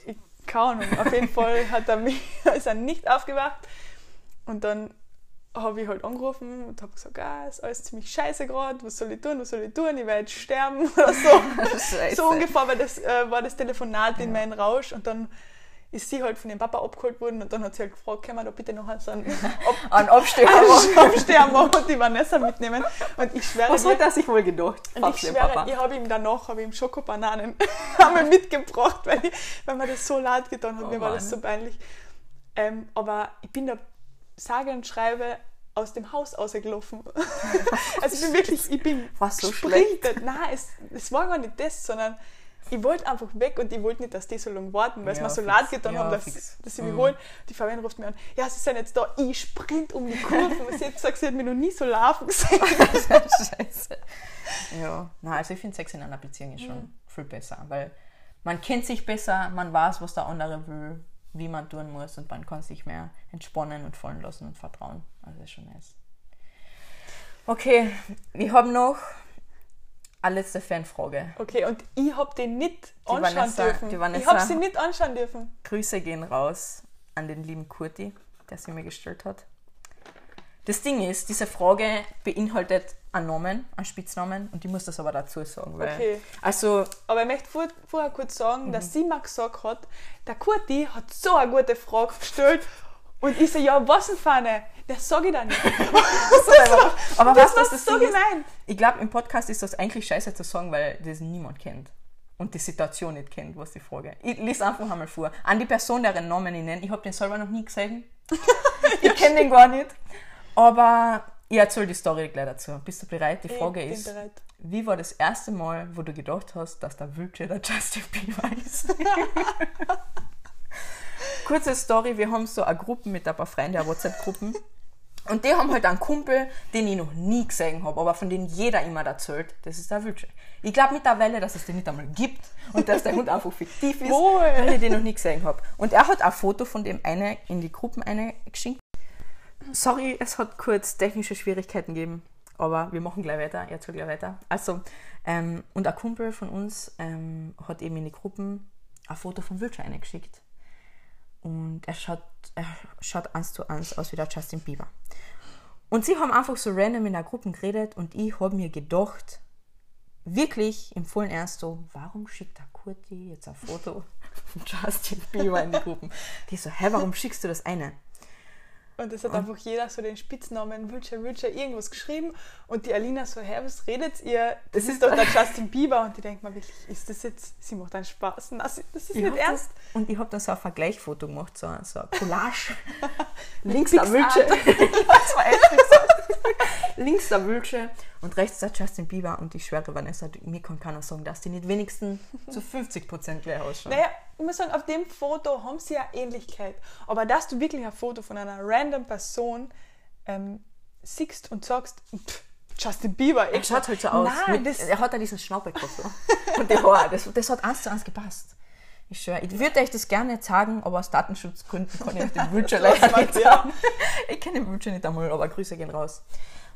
Keine Ahnung, auf jeden Fall hat er mich, ist er nicht aufgewacht und dann habe ich halt angerufen und habe gesagt, ah, ist alles ziemlich scheiße gerade, was soll ich tun, was soll ich tun, ich werde jetzt sterben oder so. so ungefähr war das, äh, war das Telefonat ja. in meinen Rausch und dann ist sie halt von ihrem Papa abgeholt worden und dann hat sie halt gefragt, können wir da bitte noch so einen, Ab Absteher, Absteher und die Vanessa mitnehmen. Und ich schwöre Was hat er sich wohl gedacht? Und ich schwöre, Papa. ich habe ihm danach habe ihm Schokobananen mitgebracht, weil, ich, weil mir das so leid getan hat, oh mir war das so peinlich. Ähm, aber ich bin da sage und schreibe aus dem Haus ausgelaufen. also ich bin wirklich, ich bin Was so schlecht? Nein, es, es war gar nicht das, sondern ich wollte einfach weg und ich wollte nicht, dass die so lange warten, weil ja, es mir so leid getan ja, haben, dass, dass sie mich mhm. holen. Die Fabienne ruft mir an, ja, sie sind jetzt da, ich sprint um die Kurven. sie hat gesagt, sie hat mich noch nie so laufen gesehen. Scheiße. Ja, na, also ich finde Sex in einer Beziehung ist schon mhm. viel besser, weil man kennt sich besser, man weiß, was der andere will wie man tun muss und man kann sich mehr entspannen und fallen lassen und vertrauen. Also ist schon nice. Okay, wir haben noch eine letzte Fanfrage. Okay, und ich habe den nicht die anschauen Vanessa, dürfen. Vanessa, ich habe sie nicht anschauen dürfen. Grüße gehen raus an den lieben Kurti, der sie mir gestellt hat. Das Ding ist, diese Frage beinhaltet einen Namen, einen Spitznamen und ich muss das aber dazu sagen. Weil, okay. Also, aber ich möchte vor, vorher kurz sagen, mhm. dass sie mir gesagt hat, der Kurti hat so eine gute Frage gestellt und ich so, ja, was denn eine? Das sage ich dann nicht. aber, aber das was, das so gemein. Ich glaube, im Podcast ist das eigentlich scheiße zu sagen, weil das niemand kennt. und die Situation nicht kennt, was die Frage. Ich lese einfach einmal vor. An die Person, deren Namen ich nenne. Ich habe den selber noch nie gesehen. ich kenne den gar nicht. Aber ich erzähle die Story gleich dazu. Bist du bereit? Die Frage ich ist, bin bereit. wie war das erste Mal, wo du gedacht hast, dass der Wülce der Justin Bieber ist? Kurze Story, wir haben so eine Gruppe mit ein paar Freunden, eine WhatsApp-Gruppen. Und die haben halt einen Kumpel, den ich noch nie gesehen habe, aber von dem jeder immer erzählt, das ist der Wülce. Ich glaube mittlerweile, dass es den nicht einmal gibt und dass der Hund einfach fiktiv ist, Wohl. weil ich den noch nie gesehen habe. Und er hat ein Foto von dem eine in die Gruppen eine geschickt. Sorry, es hat kurz technische Schwierigkeiten gegeben, aber wir machen gleich weiter. Er erzählt gleich weiter. Also, ähm, und ein Kumpel von uns ähm, hat eben in die Gruppen ein Foto von Wülce eingeschickt. Und er schaut, er schaut eins zu eins aus wie der Justin Bieber. Und sie haben einfach so random in der Gruppe geredet und ich habe mir gedacht, wirklich im vollen Ernst so, warum schickt der Kurti jetzt ein Foto von Justin Bieber in die Gruppen? Die so, hä, warum schickst du das eine? Und es hat einfach jeder so den Spitznamen Wülcher, Wülcher irgendwas geschrieben und die Alina so, hä, was redet ihr? Das, ist doch der Justin Bieber. Und die denkt mal wirklich, ist das jetzt, sie macht einen Spaß? Nein, das ist Ich nicht ernst. Das, und ich habe dann so ein Vergleichsfoto gemacht, so, so ein Collage. Links der gesagt. Links der Wülce und rechts der Justin Bieber. Und ich schwöre, Vanessa, mir kann keiner sagen, dass die nicht wenigstens zu 50% gleich ausschauen. Naja, ich muss sagen, auf dem Foto haben sie ja Ähnlichkeit. Aber dass du wirklich ein Foto von einer random Person ähm, siehst und sagst, pff, Justin Bieber, Er schaut halt so aus. Nein, Mit, er hat ja diesen Schnauberkopf so. Und die Haare. Das, das hat eins zu eins gepasst. Ich schwöre, ich würde euch das gerne zeigen, aber aus Datenschutzgründen kann ich euch den Wülce leider nicht ja. sagen. Ich kenne den Wülce nicht einmal, aber Grüße gehen raus.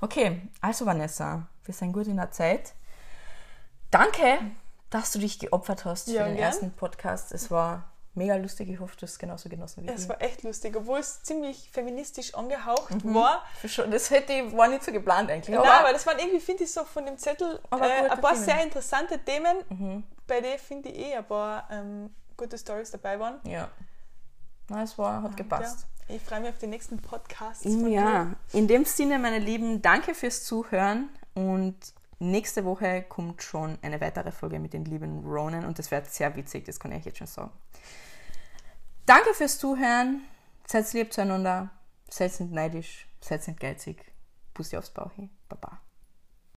Okay, also Vanessa, wir sind gut in der Zeit. Danke, dass du dich geopfert hast Ja, für den gern. ersten Podcast. Es war mega lustig. Ich hoffe, du hast es genauso genossen wie es ich. war echt lustig, obwohl es ziemlich feministisch angehaucht Mhm. war. Für schon- Das hätte ich, war nicht so geplant eigentlich. Nein, aber das waren irgendwie, finde ich, so von dem Zettel Aber äh, ein paar Themen. sehr interessante Themen, Mhm. bei denen finde ich eh ein paar ähm, gute Stories dabei waren. ja. Na, es war, hat gepasst. Ja, ich freue mich auf die nächsten Podcasts. Ja, dir. in dem Sinne, meine Lieben, danke fürs Zuhören und nächste Woche kommt schon eine weitere Folge mit den lieben Ronan und das wird sehr witzig, das kann ich jetzt schon sagen. Danke fürs Zuhören, seid lieb zueinander, seid nicht neidisch, seid nicht geizig. Pussy aufs Bauch, Baba.